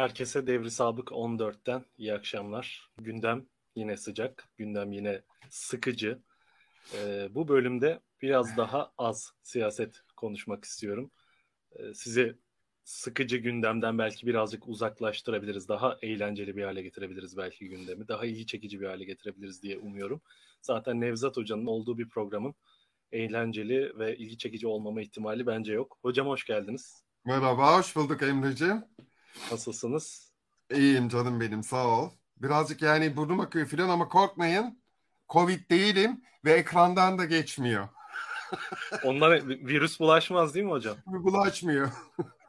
Herkese Devri Sabık 14'ten iyi akşamlar. Gündem yine sıcak, gündem yine sıkıcı. Ee, bu bölümde biraz daha az siyaset konuşmak istiyorum. Ee, sizi sıkıcı gündemden belki birazcık uzaklaştırabiliriz. Daha eğlenceli bir hale getirebiliriz belki gündemi. Daha ilgi çekici bir hale getirebiliriz diye umuyorum. Zaten Nevzat Hoca'nın olduğu bir programın eğlenceli ve ilgi çekici olmama ihtimali bence yok. Hocam hoş geldiniz. Merhaba, hoş bulduk Emre'ciğim. Nasılsınız? İyiyim canım benim, sağ ol. Birazcık yani burnum akıyor falan ama korkmayın. Covid değilim ve ekrandan da geçmiyor. Onlara virüs bulaşmaz değil mi hocam? Bulaşmıyor.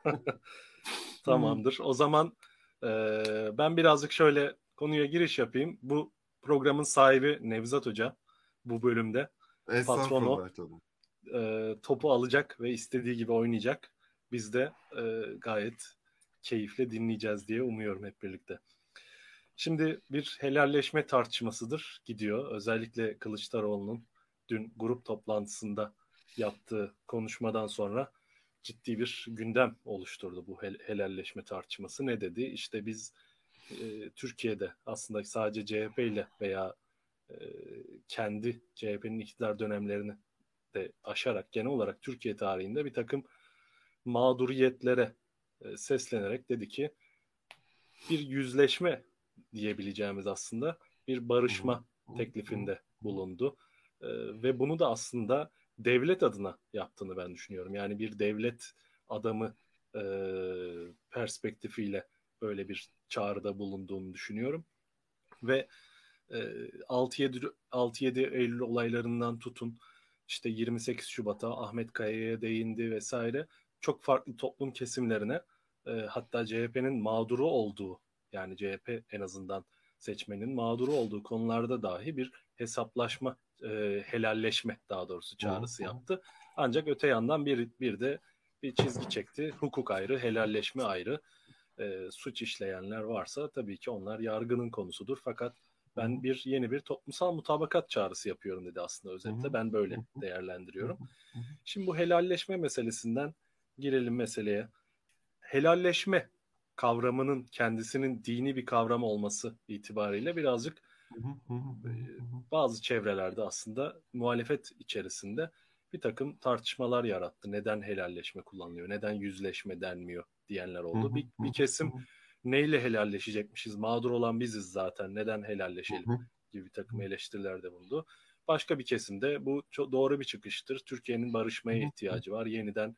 Tamamdır. O zaman e, ben birazcık şöyle konuya giriş yapayım. Bu programın sahibi Nevzat Hoca bu bölümde. Patronu e, topu alacak ve istediği gibi oynayacak. Biz de e, gayet keyifle dinleyeceğiz diye umuyorum hep birlikte. Şimdi bir helalleşme tartışmasıdır gidiyor. Özellikle Kılıçdaroğlu'nun dün grup toplantısında yaptığı konuşmadan sonra ciddi bir gündem oluşturdu bu hel- helalleşme tartışması. Ne dedi? İşte biz e, Türkiye'de aslında sadece CHP ile veya e, kendi CHP'nin iktidar dönemlerini de aşarak genel olarak Türkiye tarihinde bir takım mağduriyetlere e, seslenerek dedi ki bir yüzleşme diyebileceğimiz aslında bir barışma teklifinde bulundu. E, ve bunu da aslında devlet adına yaptığını ben düşünüyorum. Yani bir devlet adamı e, perspektifiyle böyle bir çağrıda bulunduğunu düşünüyorum. Ve 6-7 6-7 Eylül olaylarından tutun işte 28 Şubat'a Ahmet Kaya'ya değindi vesaire çok farklı toplum kesimlerine e, hatta CHP'nin mağduru olduğu yani CHP en azından seçmenin mağduru olduğu konularda dahi bir hesaplaşma, e, helalleşme daha doğrusu çağrısı yaptı. Ancak öte yandan bir, bir de bir çizgi çekti. Hukuk ayrı, helalleşme ayrı. E, suç işleyenler varsa tabii ki onlar yargının konusudur. Fakat ben bir yeni bir toplumsal mutabakat çağrısı yapıyorum dedi aslında özetle. Ben böyle değerlendiriyorum. Şimdi bu helalleşme meselesinden girelim meseleye. Helalleşme kavramının kendisinin dini bir kavram olması itibariyle birazcık bazı çevrelerde aslında muhalefet içerisinde bir takım tartışmalar yarattı. Neden helalleşme kullanılıyor, neden yüzleşme denmiyor diyenler oldu. Bir, bir kesim neyle helalleşecekmişiz, mağdur olan biziz zaten, neden helalleşelim gibi bir takım eleştiriler de bulundu. Başka bir kesimde bu çok doğru bir çıkıştır. Türkiye'nin barışmaya ihtiyacı var. Yeniden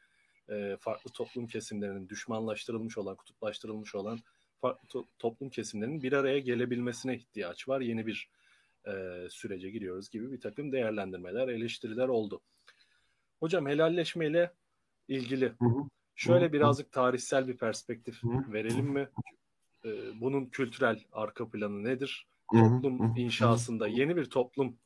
e, farklı toplum kesimlerinin düşmanlaştırılmış olan, kutuplaştırılmış olan farklı to- toplum kesimlerinin bir araya gelebilmesine ihtiyaç var. Yeni bir e, sürece giriyoruz gibi bir takım değerlendirmeler, eleştiriler oldu. Hocam helalleşmeyle ilgili şöyle birazcık tarihsel bir perspektif verelim mi? E, bunun kültürel arka planı nedir? Toplum inşasında yeni bir toplum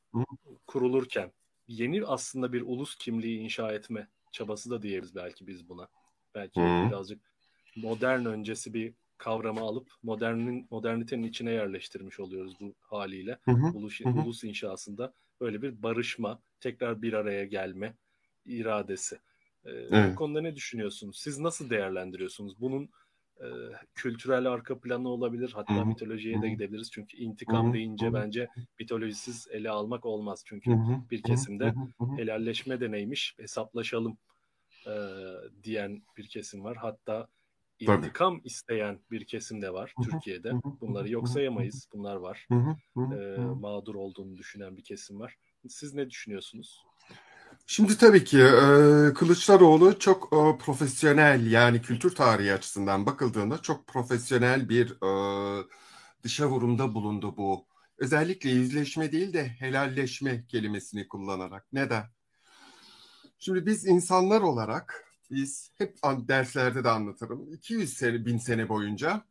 kurulurken yeni aslında bir ulus kimliği inşa etme çabası da diyebiliriz belki biz buna. Belki hmm. birazcık modern öncesi bir kavramı alıp modernin modernitenin içine yerleştirmiş oluyoruz bu haliyle. Hı Ulus, ulus inşasında böyle bir barışma, tekrar bir araya gelme iradesi. Ee, evet. Bu konuda ne düşünüyorsunuz? Siz nasıl değerlendiriyorsunuz? Bunun e, kültürel arka planı olabilir. Hatta Hı-hı. mitolojiye de gidebiliriz. Çünkü intikam Hı-hı. deyince bence mitolojisiz ele almak olmaz. Çünkü Hı-hı. bir kesimde helalleşme de neymiş, hesaplaşalım e, diyen bir kesim var. Hatta intikam Tabii. isteyen bir kesim de var. Türkiye'de. Bunları yok sayamayız. Bunlar var. E, mağdur olduğunu düşünen bir kesim var. Siz ne düşünüyorsunuz? Şimdi tabii ki e, Kılıçdaroğlu çok e, profesyonel yani kültür tarihi açısından bakıldığında çok profesyonel bir e, dışa vurumda bulundu bu. Özellikle yüzleşme değil de helalleşme kelimesini kullanarak. Neden? Şimdi biz insanlar olarak biz hep derslerde de anlatırım. 200 sene, bin sene boyunca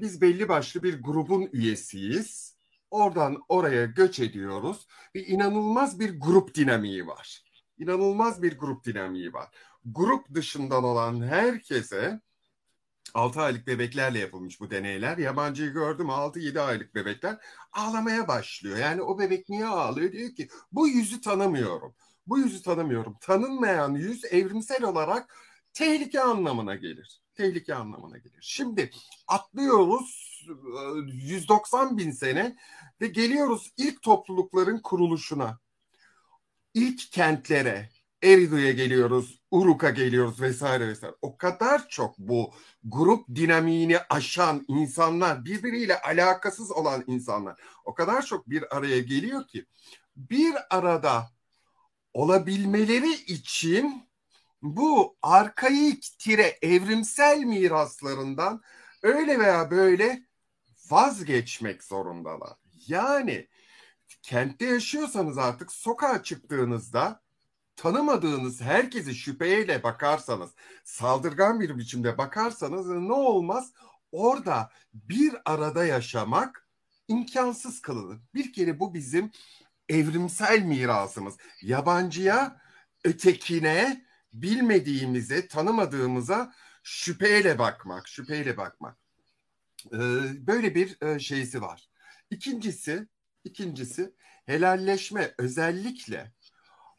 biz belli başlı bir grubun üyesiyiz. Oradan oraya göç ediyoruz ve inanılmaz bir grup dinamiği var inanılmaz bir grup dinamiği var. Grup dışından olan herkese 6 aylık bebeklerle yapılmış bu deneyler. Yabancıyı gördüm 6-7 aylık bebekler ağlamaya başlıyor. Yani o bebek niye ağlıyor? Diyor ki bu yüzü tanımıyorum. Bu yüzü tanımıyorum. Tanınmayan yüz evrimsel olarak tehlike anlamına gelir. tehlike anlamına gelir. Şimdi atlıyoruz 190 bin sene ve geliyoruz ilk toplulukların kuruluşuna. İlk kentlere, Eridu'ya geliyoruz, Uruk'a geliyoruz vesaire vesaire. O kadar çok bu grup dinamiğini aşan insanlar, birbiriyle alakasız olan insanlar o kadar çok bir araya geliyor ki bir arada olabilmeleri için bu arkaik tire evrimsel miraslarından öyle veya böyle vazgeçmek zorundalar. Yani kentte yaşıyorsanız artık sokağa çıktığınızda tanımadığınız herkesi şüpheyle bakarsanız, saldırgan bir biçimde bakarsanız ne olmaz? Orada bir arada yaşamak imkansız kılınır. Bir kere bu bizim evrimsel mirasımız. Yabancıya, ötekine, bilmediğimize, tanımadığımıza şüpheyle bakmak, şüpheyle bakmak. Ee, böyle bir e, şeysi var. İkincisi, ikincisi helalleşme özellikle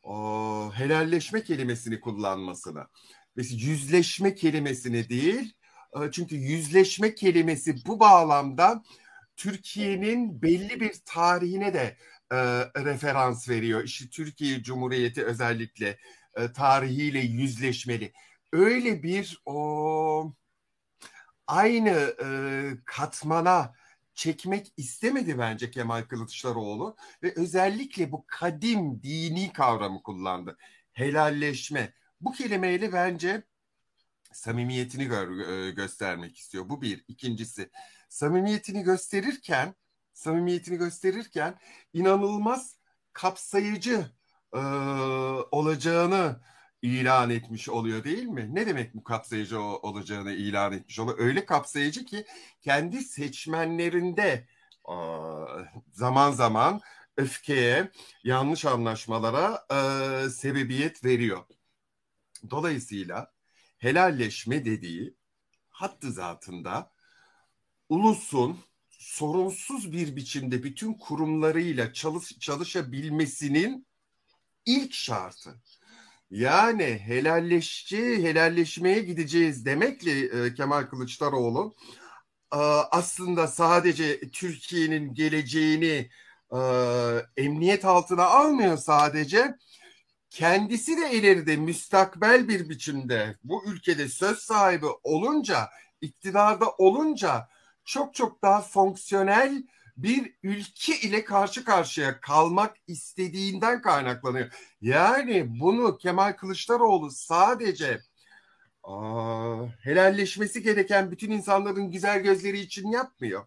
o helalleşme kelimesini kullanmasını. Mesela yüzleşme kelimesini değil. E, çünkü yüzleşme kelimesi bu bağlamda Türkiye'nin belli bir tarihine de e, referans veriyor. İşte Türkiye Cumhuriyeti özellikle e, tarihiyle yüzleşmeli. Öyle bir o aynı e, katmana çekmek istemedi bence Kemal Kılıçdaroğlu ve özellikle bu kadim dini kavramı kullandı. Helalleşme. Bu kelimeyle bence samimiyetini gö- e, göstermek istiyor. Bu bir. İkincisi samimiyetini gösterirken samimiyetini gösterirken inanılmaz kapsayıcı e, olacağını ilan etmiş oluyor değil mi? Ne demek bu kapsayıcı olacağını ilan etmiş oluyor? Öyle kapsayıcı ki kendi seçmenlerinde zaman zaman öfkeye, yanlış anlaşmalara sebebiyet veriyor. Dolayısıyla helalleşme dediği hattı zatında ulusun sorunsuz bir biçimde bütün kurumlarıyla çalış, çalışabilmesinin ilk şartı. Yani helalleşçi, helalleşmeye gideceğiz demekle e, Kemal Kılıçdaroğlu e, aslında sadece Türkiye'nin geleceğini e, emniyet altına almıyor sadece. Kendisi de ileride müstakbel bir biçimde bu ülkede söz sahibi olunca, iktidarda olunca çok çok daha fonksiyonel bir ülke ile karşı karşıya kalmak istediğinden kaynaklanıyor. Yani bunu Kemal Kılıçdaroğlu sadece aa, helalleşmesi gereken bütün insanların güzel gözleri için yapmıyor.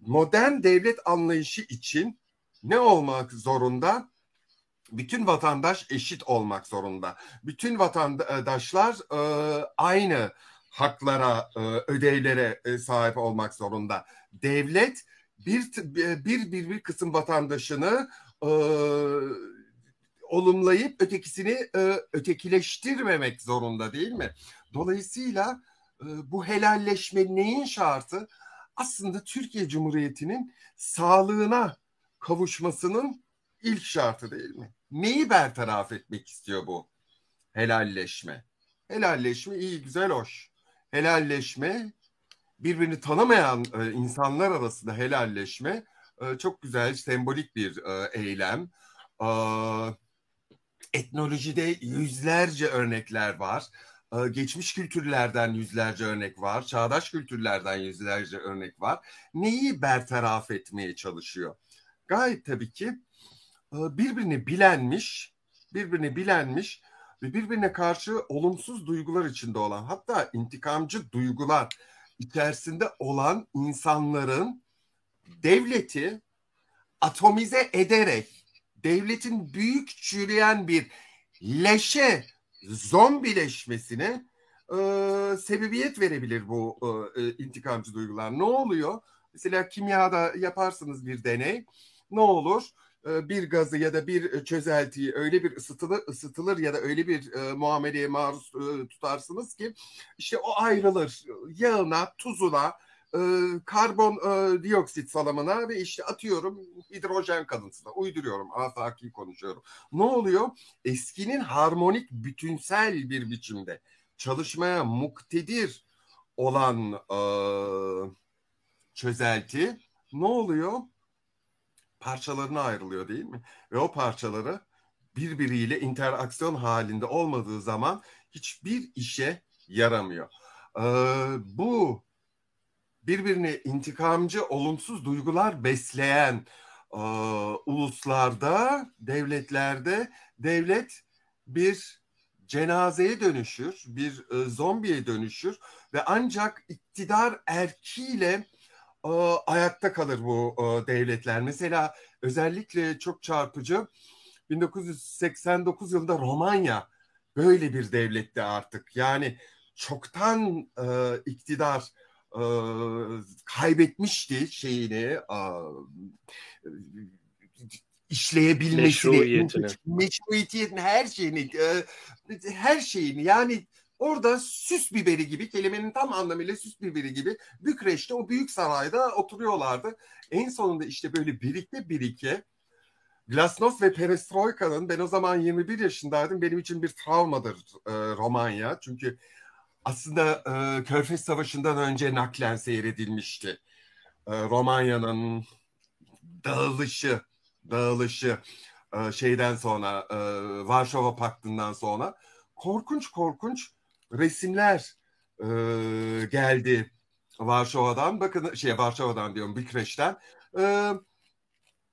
Modern devlet anlayışı için ne olmak zorunda? Bütün vatandaş eşit olmak zorunda. Bütün vatandaşlar e, aynı haklara, e, ödevlere e, sahip olmak zorunda. Devlet bir bir bir, bir kısım vatandaşını e, olumlayıp ötekisini e, ötekileştirmemek zorunda değil mi? Dolayısıyla e, bu helalleşme neyin şartı? Aslında Türkiye Cumhuriyeti'nin sağlığına kavuşmasının ilk şartı değil mi? Neyi bertaraf etmek istiyor bu helalleşme? Helalleşme iyi, güzel, hoş. Helalleşme birbirini tanımayan e, insanlar arasında helalleşme e, çok güzel, sembolik bir e, eylem. E, etnolojide yüzlerce örnekler var. E, geçmiş kültürlerden yüzlerce örnek var. Çağdaş kültürlerden yüzlerce örnek var. Neyi bertaraf etmeye çalışıyor? Gayet tabii ki e, birbirini bilenmiş, birbirini bilenmiş ve birbirine karşı olumsuz duygular içinde olan hatta intikamcı duygular içerisinde olan insanların devleti atomize ederek devletin büyük çürüyen bir leşe zombileşmesine e, sebebiyet verebilir bu e, intikamcı duygular. Ne oluyor? Mesela kimyada yaparsınız bir deney. Ne olur? E, bir gazı ya da bir çözeltiyi öyle bir ısıtılır, ısıtılır ya da öyle bir e, muameleye maruz e, tutarsınız ki işte o ayrılır yağına, tuzuna, e, karbon e, dioksit salımına ve işte atıyorum hidrojen kalıntısına uyduruyorum afaki konuşuyorum. Ne oluyor? Eskinin harmonik bütünsel bir biçimde çalışmaya muktedir olan e, çözelti ne oluyor? Parçalarına ayrılıyor değil mi? Ve o parçaları birbiriyle interaksiyon halinde olmadığı zaman hiçbir işe yaramıyor. Ee, bu birbirine intikamcı olumsuz duygular besleyen e, uluslarda, devletlerde devlet bir cenazeye dönüşür, bir e, zombiye dönüşür ve ancak iktidar erkiyle e, ayakta kalır bu e, devletler. Mesela özellikle çok çarpıcı 1989 yılında Romanya böyle bir devletti artık. Yani çoktan e, iktidar e, kaybetmişti şeyini e, işleyebilmesini, meşruiyetini, meşruiyetini her şeyini, e, her şeyini yani orada süs biberi gibi kelimenin tam anlamıyla süs biberi gibi Bükreş'te o büyük sarayda oturuyorlardı. En sonunda işte böyle birike birike Glasnost ve Perestroika'nın ben o zaman 21 yaşındaydım. Benim için bir travmadır e, Romanya. Çünkü aslında e, Körfez Savaşı'ndan önce naklen seyredilmişti. E, Romanya'nın dağılışı, dağılışı e, şeyden sonra e, Varşova Paktı'ndan sonra korkunç korkunç resimler e, geldi Varşova'dan. Bakın şey Varşova'dan diyorum Bükreş'ten. E,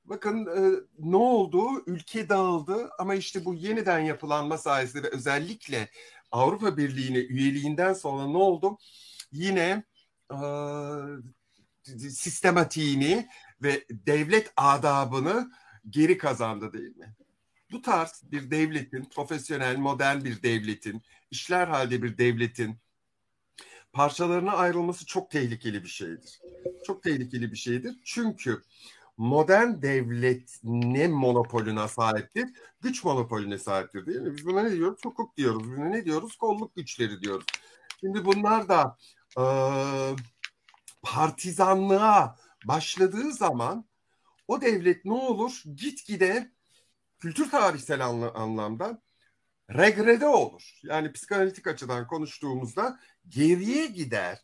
bakın e, ne oldu? Ülke dağıldı ama işte bu yeniden yapılanma sayesinde ve özellikle Avrupa Birliği'ne üyeliğinden sonra ne oldu? Yine e, sistematiğini ve devlet adabını geri kazandı değil mi? Bu tarz bir devletin, profesyonel, modern bir devletin, işler halde bir devletin parçalarına ayrılması çok tehlikeli bir şeydir. Çok tehlikeli bir şeydir. Çünkü modern devlet ne monopolüne sahiptir? Güç monopolüne sahiptir değil mi? Biz buna ne diyoruz? Hukuk diyoruz. Biz buna ne diyoruz? Kolluk güçleri diyoruz. Şimdi bunlar da e, partizanlığa başladığı zaman o devlet ne olur? Gitgide kültür tarihsel anlamda regrede olur. Yani psikanalitik açıdan konuştuğumuzda geriye gider.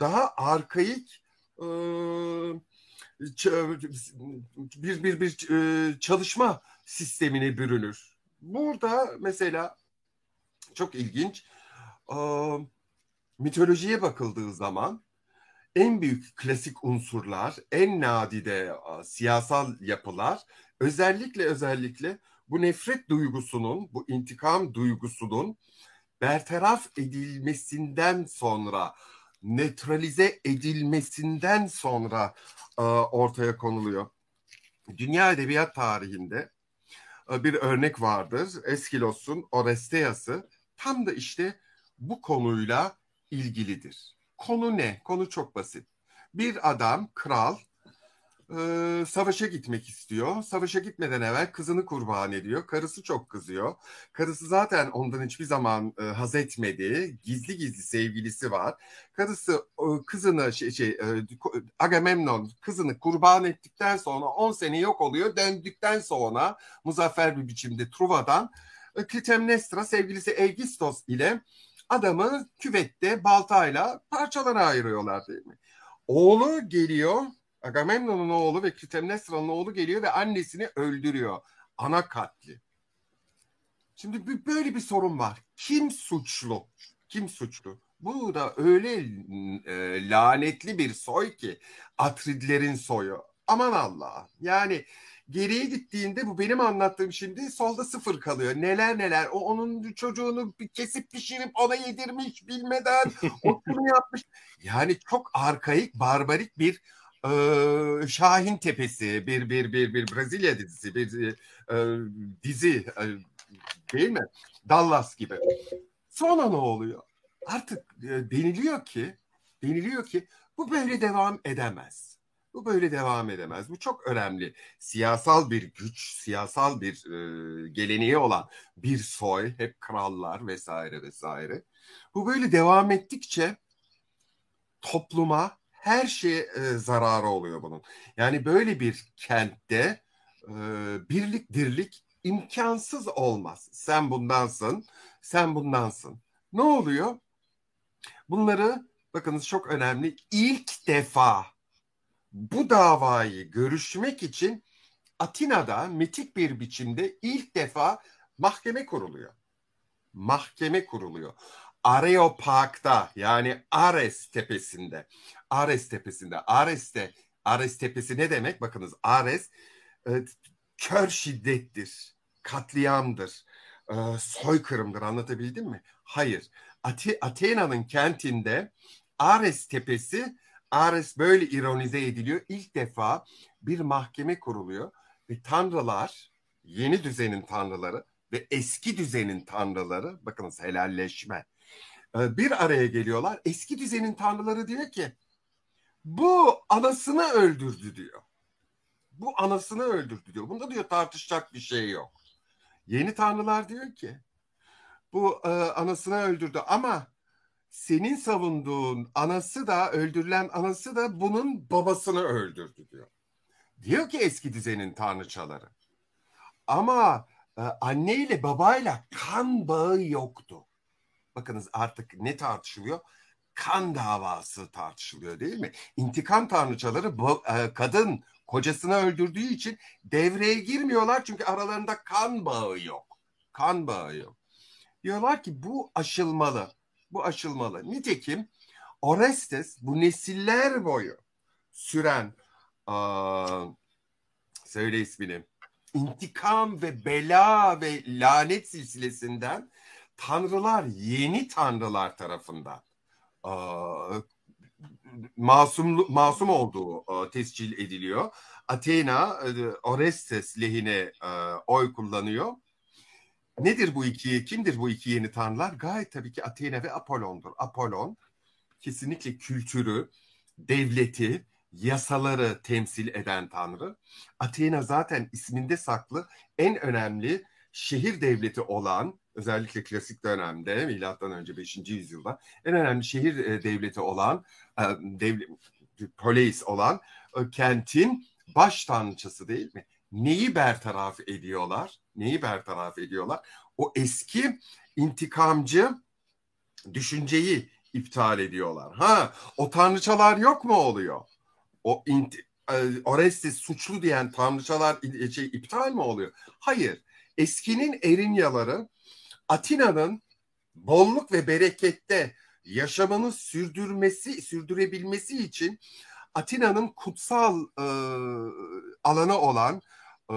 Daha arkaik e, bir bir bir çalışma sistemine bürünür. Burada mesela çok ilginç e, mitolojiye bakıldığı zaman en büyük klasik unsurlar, en nadide siyasal yapılar özellikle özellikle bu nefret duygusunun, bu intikam duygusunun bertaraf edilmesinden sonra, neutralize edilmesinden sonra e, ortaya konuluyor. Dünya edebiyat tarihinde e, bir örnek vardır. Eskilos'un Oresteas'ı tam da işte bu konuyla ilgilidir. Konu ne? Konu çok basit. Bir adam, kral, e, savaşa gitmek istiyor. Savaşa gitmeden evvel kızını kurban ediyor. Karısı çok kızıyor. Karısı zaten ondan hiçbir zaman e, haz etmedi. Gizli gizli sevgilisi var. Karısı e, kızını şey, şey e, Agamemnon kızını kurban ettikten sonra 10 sene yok oluyor. Döndükten sonra muzaffer bir biçimde Truva'dan e, Klitemnestra sevgilisi Aegistos ile adamı küvette baltayla parçalara ayırıyorlar değil mi? Oğlu geliyor Agamemnon'un oğlu ve Klitemnestra'nın oğlu geliyor ve annesini öldürüyor. Ana katli. Şimdi böyle bir sorun var. Kim suçlu? Kim suçlu? Bu da öyle e, lanetli bir soy ki Atridlerin soyu. Aman Allah. Yani geriye gittiğinde bu benim anlattığım şimdi solda sıfır kalıyor. Neler neler. O onun çocuğunu kesip pişirip ona yedirmiş bilmeden o bunu yapmış. Yani çok arkaik, barbarik bir Şahin Tepesi bir bir bir bir Brezilya dizisi bir e, dizi e, değil mi? Dallas gibi. Sonra ne oluyor? Artık e, deniliyor ki deniliyor ki bu böyle devam edemez. Bu böyle devam edemez. Bu çok önemli. Siyasal bir güç, siyasal bir e, geleneği olan bir soy, hep krallar vesaire vesaire. Bu böyle devam ettikçe topluma her şeye e, zararı oluyor bunun. Yani böyle bir kentte e, birlik dirlik imkansız olmaz. Sen bundansın, sen bundansın. Ne oluyor? Bunları bakınız çok önemli ilk defa bu davayı görüşmek için Atina'da mitik bir biçimde ilk defa mahkeme kuruluyor. Mahkeme kuruluyor. Areopag'da yani Ares tepesinde. Ares tepesinde. Ares'te Ares tepesi ne demek? Bakınız Ares e, kör şiddettir, katliamdır, e, soykırımdır anlatabildim mi? Hayır. Ate Athena'nın kentinde Ares tepesi Ares böyle ironize ediliyor. İlk defa bir mahkeme kuruluyor ve tanrılar, yeni düzenin tanrıları ve eski düzenin tanrıları, bakınız helalleşme, bir araya geliyorlar. Eski düzenin tanrıları diyor ki, bu anasını öldürdü diyor. Bu anasını öldürdü diyor. Bunda diyor tartışacak bir şey yok. Yeni tanrılar diyor ki, bu e, anasını öldürdü ama senin savunduğun anası da öldürülen anası da bunun babasını öldürdü diyor. Diyor ki eski düzenin tanrıçaları. Ama e, anne ile babayla kan bağı yoktu. Bakınız artık ne tartışılıyor? Kan davası tartışılıyor değil mi? İntikam tanrıçaları bu, e, kadın kocasını öldürdüğü için devreye girmiyorlar çünkü aralarında kan bağı yok. Kan bağı yok. Diyorlar ki bu aşılmalı bu aşılmalı. Nitekim Orestes bu nesiller boyu süren aa, söyle ismini intikam ve bela ve lanet silsilesinden tanrılar yeni tanrılar tarafından masum masum olduğu tescil ediliyor. Athena Orestes lehine oy kullanıyor Nedir bu iki? Kimdir bu iki yeni tanrılar? Gayet tabii ki Athena ve Apollon'dur. Apollon kesinlikle kültürü, devleti, yasaları temsil eden tanrı. Athena zaten isminde saklı en önemli şehir devleti olan özellikle klasik dönemde milattan önce 5. yüzyılda en önemli şehir e, devleti olan e, devlet, polis olan e, kentin baş tanrıçası değil mi? Neyi bertaraf ediyorlar? neyi bertaraf ediyorlar? O eski intikamcı düşünceyi iptal ediyorlar. Ha, o tanrıçalar yok mu oluyor? O inti, Orestes suçlu diyen tanrıçalar şey iptal mi oluyor? Hayır. Eskinin Erinyaları Atina'nın bolluk ve berekette yaşamını sürdürmesi, sürdürebilmesi için Atina'nın kutsal e, alanı olan e,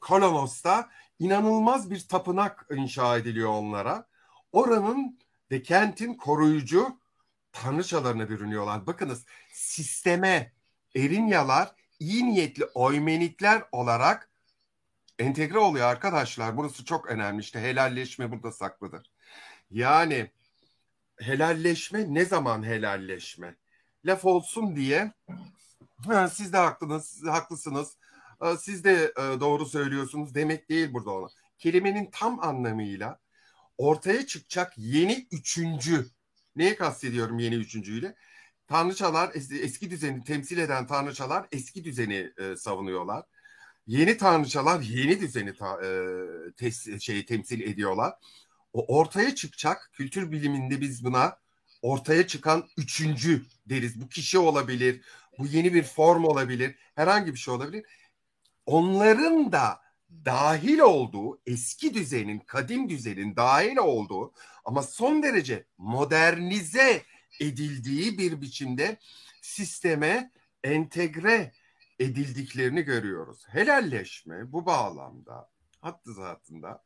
Kolonos'ta inanılmaz bir tapınak inşa ediliyor onlara. Oranın ve kentin koruyucu tanrıçalarına bürünüyorlar. Bakınız sisteme Erinyalar iyi niyetli oymenikler olarak entegre oluyor arkadaşlar. Burası çok önemli. İşte helalleşme burada saklıdır. Yani helalleşme ne zaman helalleşme? Laf olsun diye ha, siz de haklısınız, haklısınız siz de e, doğru söylüyorsunuz demek değil burada olan. Kelimenin tam anlamıyla ortaya çıkacak yeni üçüncü. Neye kastediyorum yeni üçüncüyle? Tanrıçalar eski düzeni temsil eden tanrıçalar eski düzeni e, savunuyorlar. Yeni tanrıçalar yeni düzeni ta, e, tes, şey temsil ediyorlar. O ortaya çıkacak kültür biliminde biz buna ortaya çıkan üçüncü deriz. Bu kişi olabilir, bu yeni bir form olabilir, herhangi bir şey olabilir onların da dahil olduğu eski düzenin, kadim düzenin dahil olduğu ama son derece modernize edildiği bir biçimde sisteme entegre edildiklerini görüyoruz. Helalleşme bu bağlamda hattı zatında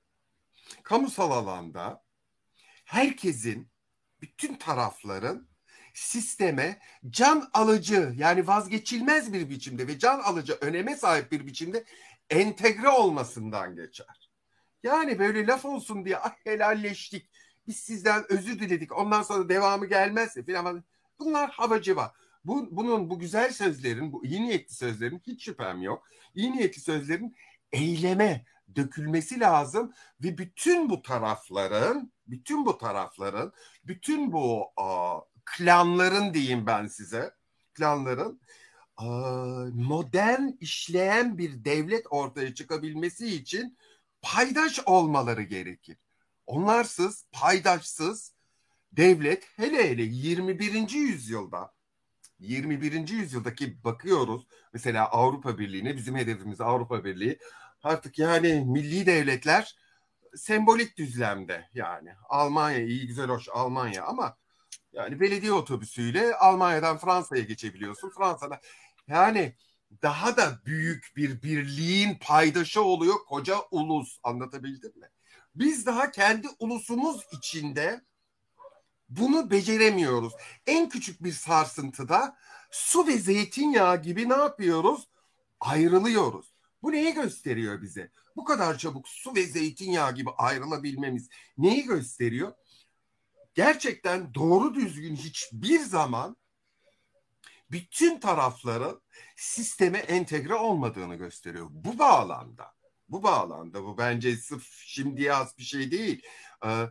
kamusal alanda herkesin bütün tarafların sisteme can alıcı yani vazgeçilmez bir biçimde ve can alıcı öneme sahip bir biçimde entegre olmasından geçer. Yani böyle laf olsun diye ah helalleştik biz sizden özür diledik ondan sonra devamı gelmezse filan bunlar havacı var. Bu, bunun bu güzel sözlerin bu iyi niyetli sözlerin hiç şüphem yok. İyi niyetli sözlerin eyleme dökülmesi lazım ve bütün bu tarafların bütün bu tarafların bütün bu a, klanların diyeyim ben size. Klanların modern işleyen bir devlet ortaya çıkabilmesi için paydaş olmaları gerekir. Onlarsız, paydaşsız devlet hele hele 21. yüzyılda 21. yüzyıldaki bakıyoruz mesela Avrupa Birliği'ne bizim hedefimiz Avrupa Birliği artık yani milli devletler sembolik düzlemde yani Almanya iyi güzel hoş Almanya ama yani belediye otobüsüyle Almanya'dan Fransa'ya geçebiliyorsun. Fransa'da yani daha da büyük bir birliğin paydaşı oluyor koca ulus anlatabildim mi? Biz daha kendi ulusumuz içinde bunu beceremiyoruz. En küçük bir sarsıntıda su ve zeytinyağı gibi ne yapıyoruz? Ayrılıyoruz. Bu neyi gösteriyor bize? Bu kadar çabuk su ve zeytinyağı gibi ayrılabilmemiz neyi gösteriyor? Gerçekten doğru düzgün hiçbir zaman bütün tarafların sisteme entegre olmadığını gösteriyor. Bu bağlamda, bu bağlamda bu bence sırf şimdiye az bir şey değil. Ee,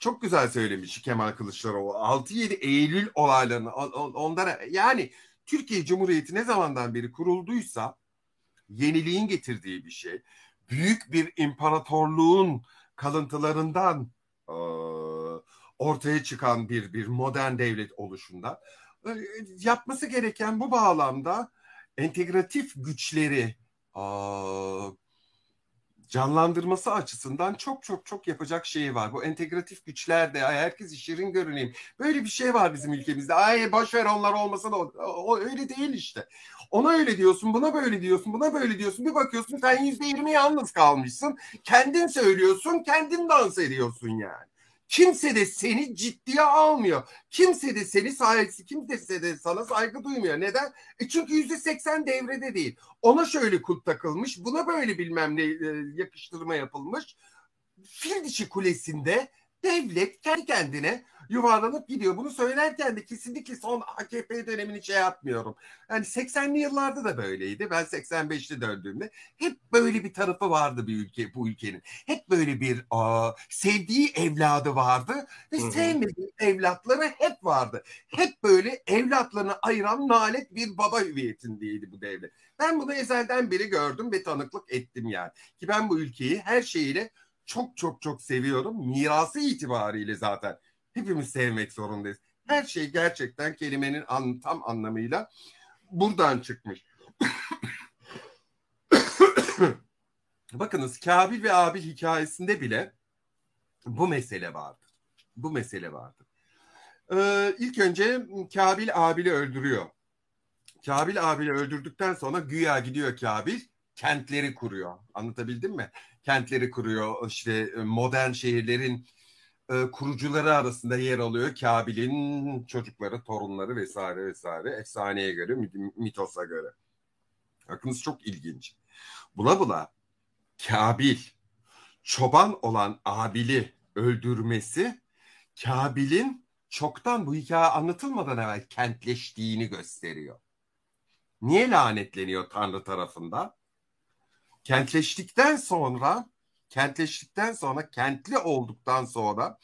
çok güzel söylemiş Kemal Kılıçdaroğlu. 6-7 Eylül olaylarını onlara yani Türkiye Cumhuriyeti ne zamandan beri kurulduysa yeniliğin getirdiği bir şey. Büyük bir imparatorluğun kalıntılarından e, ortaya çıkan bir bir modern devlet oluşunda e, yapması gereken bu bağlamda entegratif güçleri e, canlandırması açısından çok çok çok yapacak şey var. Bu entegratif güçler de herkes şirin görüneyim. Böyle bir şey var bizim ülkemizde. Ay boş onlar olmasa da o öyle değil işte. Ona öyle diyorsun, buna böyle diyorsun, buna böyle diyorsun. Bir bakıyorsun sen yüzde yirmi yalnız kalmışsın. Kendin söylüyorsun, kendin dans ediyorsun yani. Kimse de seni ciddiye almıyor. Kimse de seni sahipsi, kimse de sana saygı duymuyor. Neden? E çünkü yüzde seksen devrede değil. Ona şöyle kut takılmış, buna böyle bilmem ne e, yakıştırma yapılmış. Fil dişi kulesinde devlet kendi kendine yuvarlanıp gidiyor. Bunu söylerken de kesinlikle son AKP dönemini şey yapmıyorum. Yani 80'li yıllarda da böyleydi. Ben 85'te döndüğümde hep böyle bir tarafı vardı bir ülke bu ülkenin. Hep böyle bir aa, sevdiği evladı vardı ve Hı-hı. sevmediği evlatları hep vardı. Hep böyle evlatlarını ayıran nalet bir baba hüviyetindeydi bu devlet. Ben bunu ezelden beri gördüm ve tanıklık ettim yani. Ki ben bu ülkeyi her şeyiyle çok çok çok seviyorum. Mirası itibariyle zaten hepimiz sevmek zorundayız. Her şey gerçekten kelimenin an, tam anlamıyla buradan çıkmış. Bakınız Kabil ve Abil hikayesinde bile bu mesele vardır. Bu mesele vardır. Ee, ilk önce Kabil Abil'i öldürüyor. Kabil Abil'i öldürdükten sonra güya gidiyor Kabil kentleri kuruyor. Anlatabildim mi? Kentleri kuruyor. İşte e, modern şehirlerin e, kurucuları arasında yer alıyor. Kabil'in çocukları, torunları vesaire vesaire. Efsaneye göre, mitosa göre. Bakınız çok ilginç. Bula bula Kabil çoban olan Abil'i öldürmesi Kabil'in çoktan bu hikaye anlatılmadan evvel kentleştiğini gösteriyor. Niye lanetleniyor Tanrı tarafından? Kentleştikten sonra kentleştikten sonra kentli olduktan sonra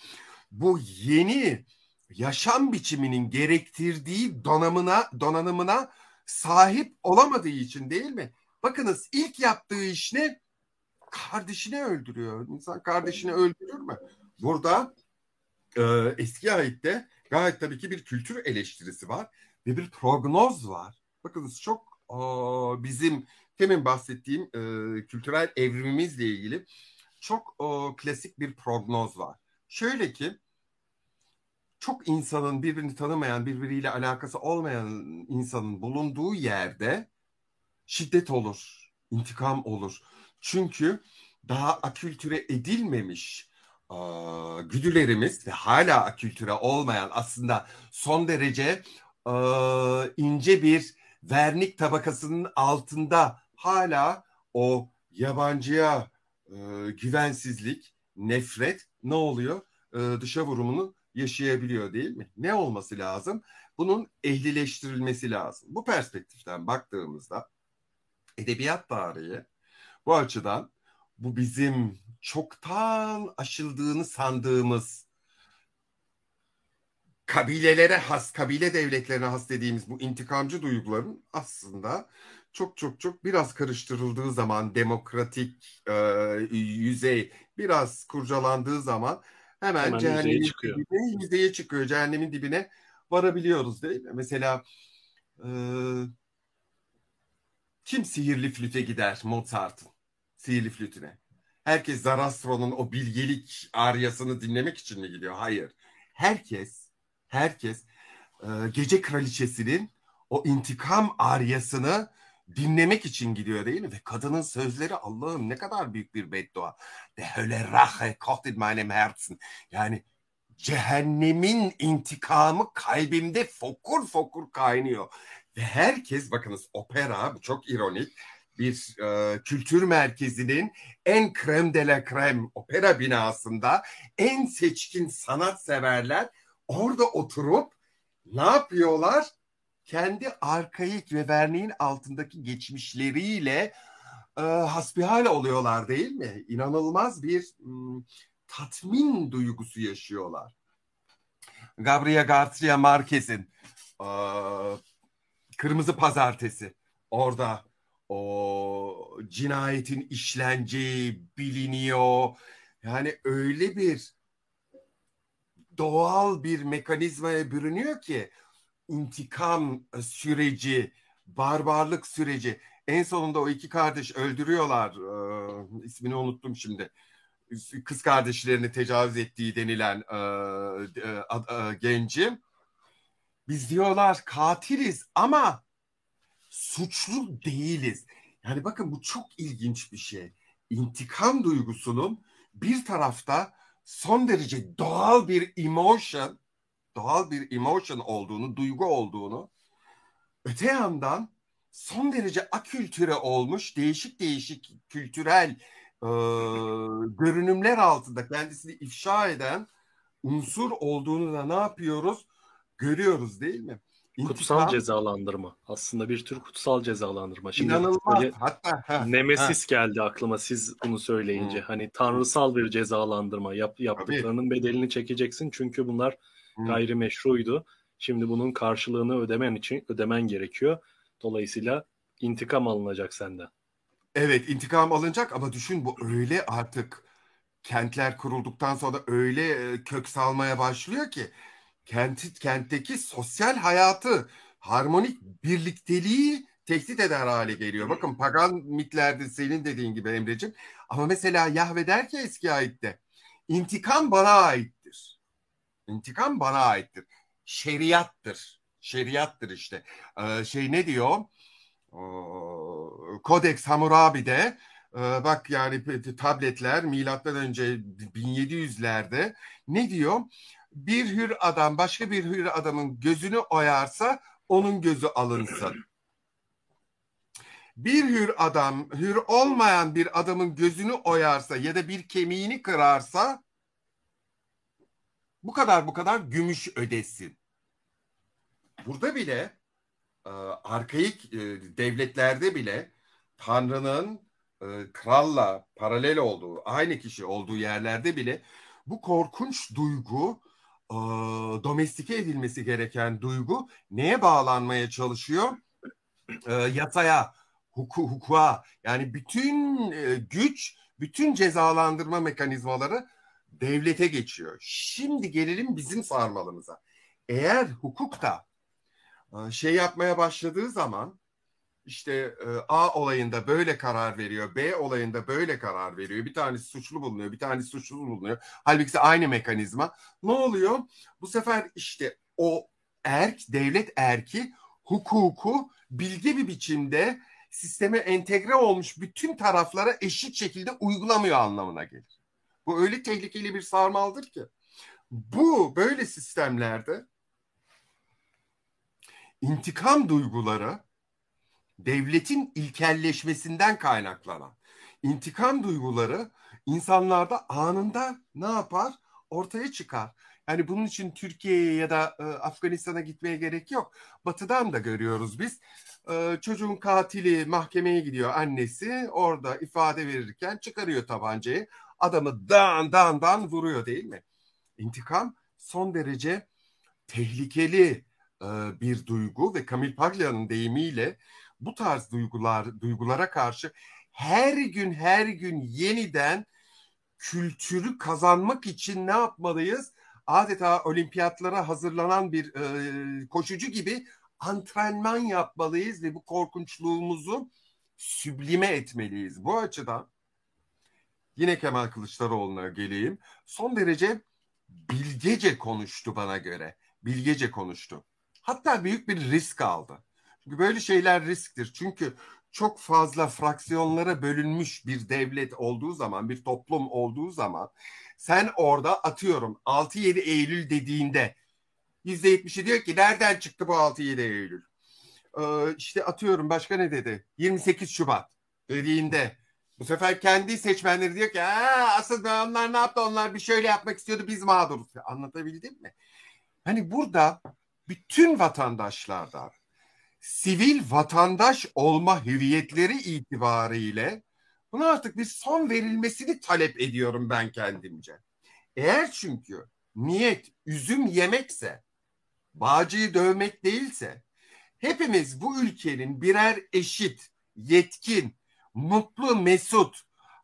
bu yeni yaşam biçiminin gerektirdiği donanımına donanımına sahip olamadığı için değil mi? Bakınız ilk yaptığı iş ne? Kardeşini öldürüyor. İnsan kardeşini öldürür mü? Burada e, eski ayette gayet tabii ki bir kültür eleştirisi var ve bir prognoz var. Bakınız çok e, bizim temin bahsettiğim e, kültürel evrimimizle ilgili çok o, klasik bir prognoz var. Şöyle ki çok insanın birbirini tanımayan, birbiriyle alakası olmayan insanın bulunduğu yerde şiddet olur, intikam olur. Çünkü daha akültüre edilmemiş e, güdülerimiz ve hala akültüre olmayan aslında son derece e, ince bir vernik tabakasının altında hala o yabancıya e, güvensizlik, nefret ne oluyor? E, dışa vurumunu yaşayabiliyor değil mi? Ne olması lazım? Bunun ehlileştirilmesi lazım. Bu perspektiften baktığımızda edebiyat tarihi bu açıdan bu bizim çoktan aşıldığını sandığımız kabilelere has, kabile devletlerine has dediğimiz bu intikamcı duyguların aslında çok çok çok biraz karıştırıldığı zaman demokratik e, yüzey biraz kurcalandığı zaman Hemen, Hemen cehennemin çıkıyor. Dibine, yüzdeye çıkıyor. Cehennemin dibine varabiliyoruz değil mi? Mesela e, kim sihirli flüte gider Mozart'ın sihirli flütüne? Herkes Zarastro'nun o bilgelik aryasını dinlemek için mi gidiyor? Hayır. Herkes, herkes e, Gece Kraliçesi'nin o intikam aryasını dinlemek için gidiyor değil mi? Ve kadının sözleri Allah'ım ne kadar büyük bir beddua. De hölle Rache kocht in meinem Herzen. Yani cehennemin intikamı kalbimde fokur fokur kaynıyor. Ve herkes bakınız opera bu çok ironik bir e, kültür merkezinin en krem de la krem opera binasında en seçkin sanat severler orada oturup ne yapıyorlar? Kendi arkaik ve verniğin altındaki geçmişleriyle e, hasbihal oluyorlar değil mi? İnanılmaz bir m, tatmin duygusu yaşıyorlar. Gabriel Garcia Marquez'in e, Kırmızı Pazartesi orada o cinayetin işleneceği biliniyor. Yani öyle bir doğal bir mekanizmaya bürünüyor ki intikam süreci, barbarlık süreci. En sonunda o iki kardeş öldürüyorlar. Ee, ismini unuttum şimdi. Kız kardeşlerini tecavüz ettiği denilen e, e, e, gencim. Biz diyorlar katiliz ama suçlu değiliz. Yani bakın bu çok ilginç bir şey. İntikam duygusunun bir tarafta son derece doğal bir emotion, doğal bir emotion olduğunu, duygu olduğunu, öte yandan son derece akültüre olmuş değişik değişik kültürel e, görünümler altında kendisini ifşa eden unsur olduğunu da ne yapıyoruz? Görüyoruz değil mi? Kutsal İntikam, cezalandırma. Aslında bir tür kutsal cezalandırma. Şimdi inanılmaz. Hatta ha, Nemesis ha. geldi aklıma siz bunu söyleyince. Hmm. Hani tanrısal bir cezalandırma. Yap, yaptıklarının Tabii. bedelini çekeceksin çünkü bunlar hmm. gayrimeşruydu. Şimdi bunun karşılığını ödemen için ödemen gerekiyor. Dolayısıyla intikam alınacak senden. Evet, intikam alınacak ama düşün bu öyle artık kentler kurulduktan sonra öyle kök salmaya başlıyor ki kenti, kentteki sosyal hayatı, harmonik birlikteliği tehdit eder hale geliyor. Bakın pagan mitlerde senin dediğin gibi Emre'cim. Ama mesela Yahve der ki eski ayette intikam bana aittir. İntikam bana aittir. Şeriattır. Şeriattır işte. Ee, şey ne diyor? Ee, Kodeks Hammurabi'de e, bak yani tabletler milattan önce 1700'lerde ne diyor? Bir hür adam başka bir hür adamın gözünü oyarsa onun gözü alınsın. Bir hür adam hür olmayan bir adamın gözünü oyarsa ya da bir kemiğini kırarsa bu kadar bu kadar gümüş ödesin. Burada bile e, arkaik e, devletlerde bile Tanrı'nın e, kralla paralel olduğu, aynı kişi olduğu yerlerde bile bu korkunç duygu e, domestike edilmesi gereken duygu neye bağlanmaya çalışıyor? E, yasaya, huku, hukuka yani bütün e, güç, bütün cezalandırma mekanizmaları devlete geçiyor. Şimdi gelelim bizim sarmalımıza. Eğer hukukta şey yapmaya başladığı zaman işte A olayında böyle karar veriyor, B olayında böyle karar veriyor. Bir tanesi suçlu bulunuyor, bir tanesi suçlu bulunuyor. Halbuki aynı mekanizma. Ne oluyor? Bu sefer işte o erk, devlet erki hukuku bilgi bir biçimde sisteme entegre olmuş bütün taraflara eşit şekilde uygulamıyor anlamına gelir. Bu öyle tehlikeli bir sarmaldır ki. Bu böyle sistemlerde intikam duyguları devletin ilkelleşmesinden kaynaklanan intikam duyguları insanlarda anında ne yapar? Ortaya çıkar. Yani bunun için Türkiye'ye ya da e, Afganistan'a gitmeye gerek yok. Batı'dan da görüyoruz biz. E, çocuğun katili mahkemeye gidiyor annesi. Orada ifade verirken çıkarıyor tabancayı. Adamı dan dan dan vuruyor değil mi? İntikam son derece tehlikeli e, bir duygu ve Camille Paglia'nın deyimiyle bu tarz duygular duygulara karşı her gün her gün yeniden kültürü kazanmak için ne yapmalıyız? Adeta olimpiyatlara hazırlanan bir e, koşucu gibi antrenman yapmalıyız ve bu korkunçluğumuzu süblime etmeliyiz. Bu açıdan yine Kemal Kılıçdaroğlu'na geleyim. Son derece bilgece konuştu bana göre. Bilgece konuştu. Hatta büyük bir risk aldı. Böyle şeyler risktir. Çünkü çok fazla fraksiyonlara bölünmüş bir devlet olduğu zaman, bir toplum olduğu zaman sen orada atıyorum 6-7 Eylül dediğinde %70'i diyor ki nereden çıktı bu 6-7 Eylül? Ee, işte atıyorum başka ne dedi? 28 Şubat dediğinde bu sefer kendi seçmenleri diyor ki asıl onlar ne yaptı onlar bir şöyle yapmak istiyordu biz mağduruz. Anlatabildim mi? Hani burada bütün vatandaşlardan sivil vatandaş olma hüviyetleri itibariyle buna artık bir son verilmesini talep ediyorum ben kendimce. Eğer çünkü niyet üzüm yemekse, bağcıyı dövmek değilse, hepimiz bu ülkenin birer eşit, yetkin, mutlu, mesut,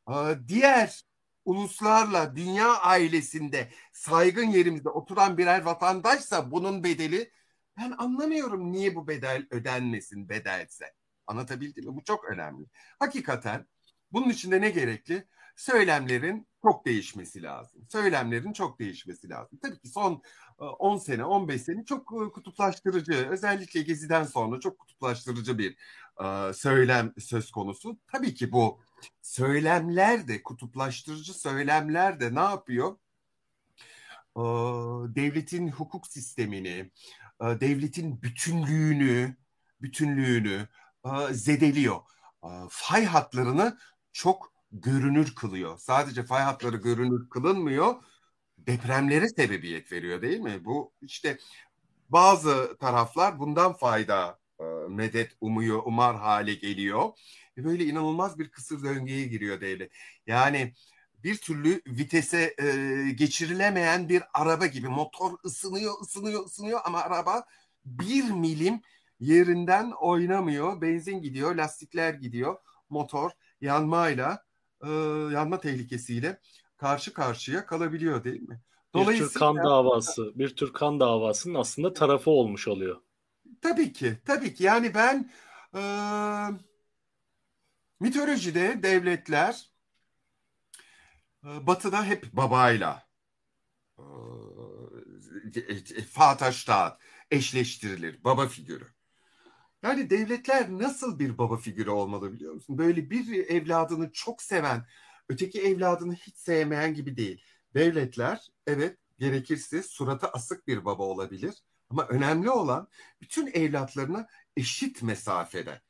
e, diğer uluslarla dünya ailesinde saygın yerimizde oturan birer vatandaşsa bunun bedeli ben anlamıyorum niye bu bedel ödenmesin bedelse. Anlatabildim mi? Bu çok önemli. Hakikaten bunun için de ne gerekli? Söylemlerin çok değişmesi lazım. Söylemlerin çok değişmesi lazım. Tabii ki son 10 e, sene, 15 sene çok e, kutuplaştırıcı, özellikle Gezi'den sonra çok kutuplaştırıcı bir e, söylem söz konusu. Tabii ki bu söylemler de, kutuplaştırıcı söylemler de ne yapıyor? Devletin hukuk sistemini, devletin bütünlüğünü, bütünlüğünü zedeliyor. Fay hatlarını çok görünür kılıyor. Sadece fay hatları görünür kılınmıyor, depremlere sebebiyet veriyor değil mi? Bu işte bazı taraflar bundan fayda medet umuyor, umar hale geliyor. Böyle inanılmaz bir kısır döngüye giriyor devlet. Yani bir türlü vitese e, geçirilemeyen bir araba gibi motor ısınıyor, ısınıyor, ısınıyor ama araba bir milim yerinden oynamıyor. Benzin gidiyor, lastikler gidiyor, motor yanmayla, e, yanma tehlikesiyle karşı karşıya kalabiliyor değil mi? Dolayısıyla, bir tür kan davası, bir tür kan davasının aslında tarafı olmuş oluyor. Tabii ki, tabii ki. Yani ben e, mitolojide devletler batıda hep babayla e, Fatih eşleştirilir. Baba figürü. Yani devletler nasıl bir baba figürü olmalı biliyor musun? Böyle bir evladını çok seven, öteki evladını hiç sevmeyen gibi değil. Devletler evet gerekirse suratı asık bir baba olabilir. Ama önemli olan bütün evlatlarına eşit mesafede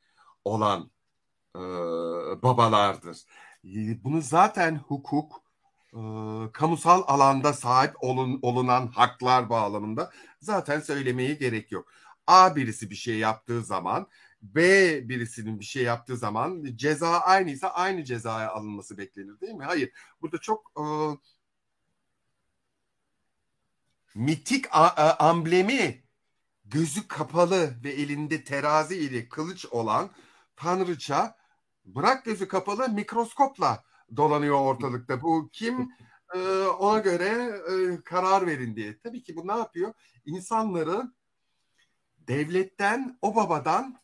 olan e, babalardır. E, bunu zaten hukuk, e, kamusal alanda sahip olun, olunan haklar bağlamında zaten söylemeye gerek yok. A birisi bir şey yaptığı zaman B birisinin bir şey yaptığı zaman ceza aynıysa aynı cezaya alınması beklenir değil mi? Hayır. Burada çok e, mitik a, a, amblemi gözü kapalı ve elinde terazi ile kılıç olan tanrıça bırak gözü kapalı mikroskopla dolanıyor ortalıkta. Bu kim e, ona göre e, karar verin diye. Tabii ki bu ne yapıyor? İnsanları devletten, o babadan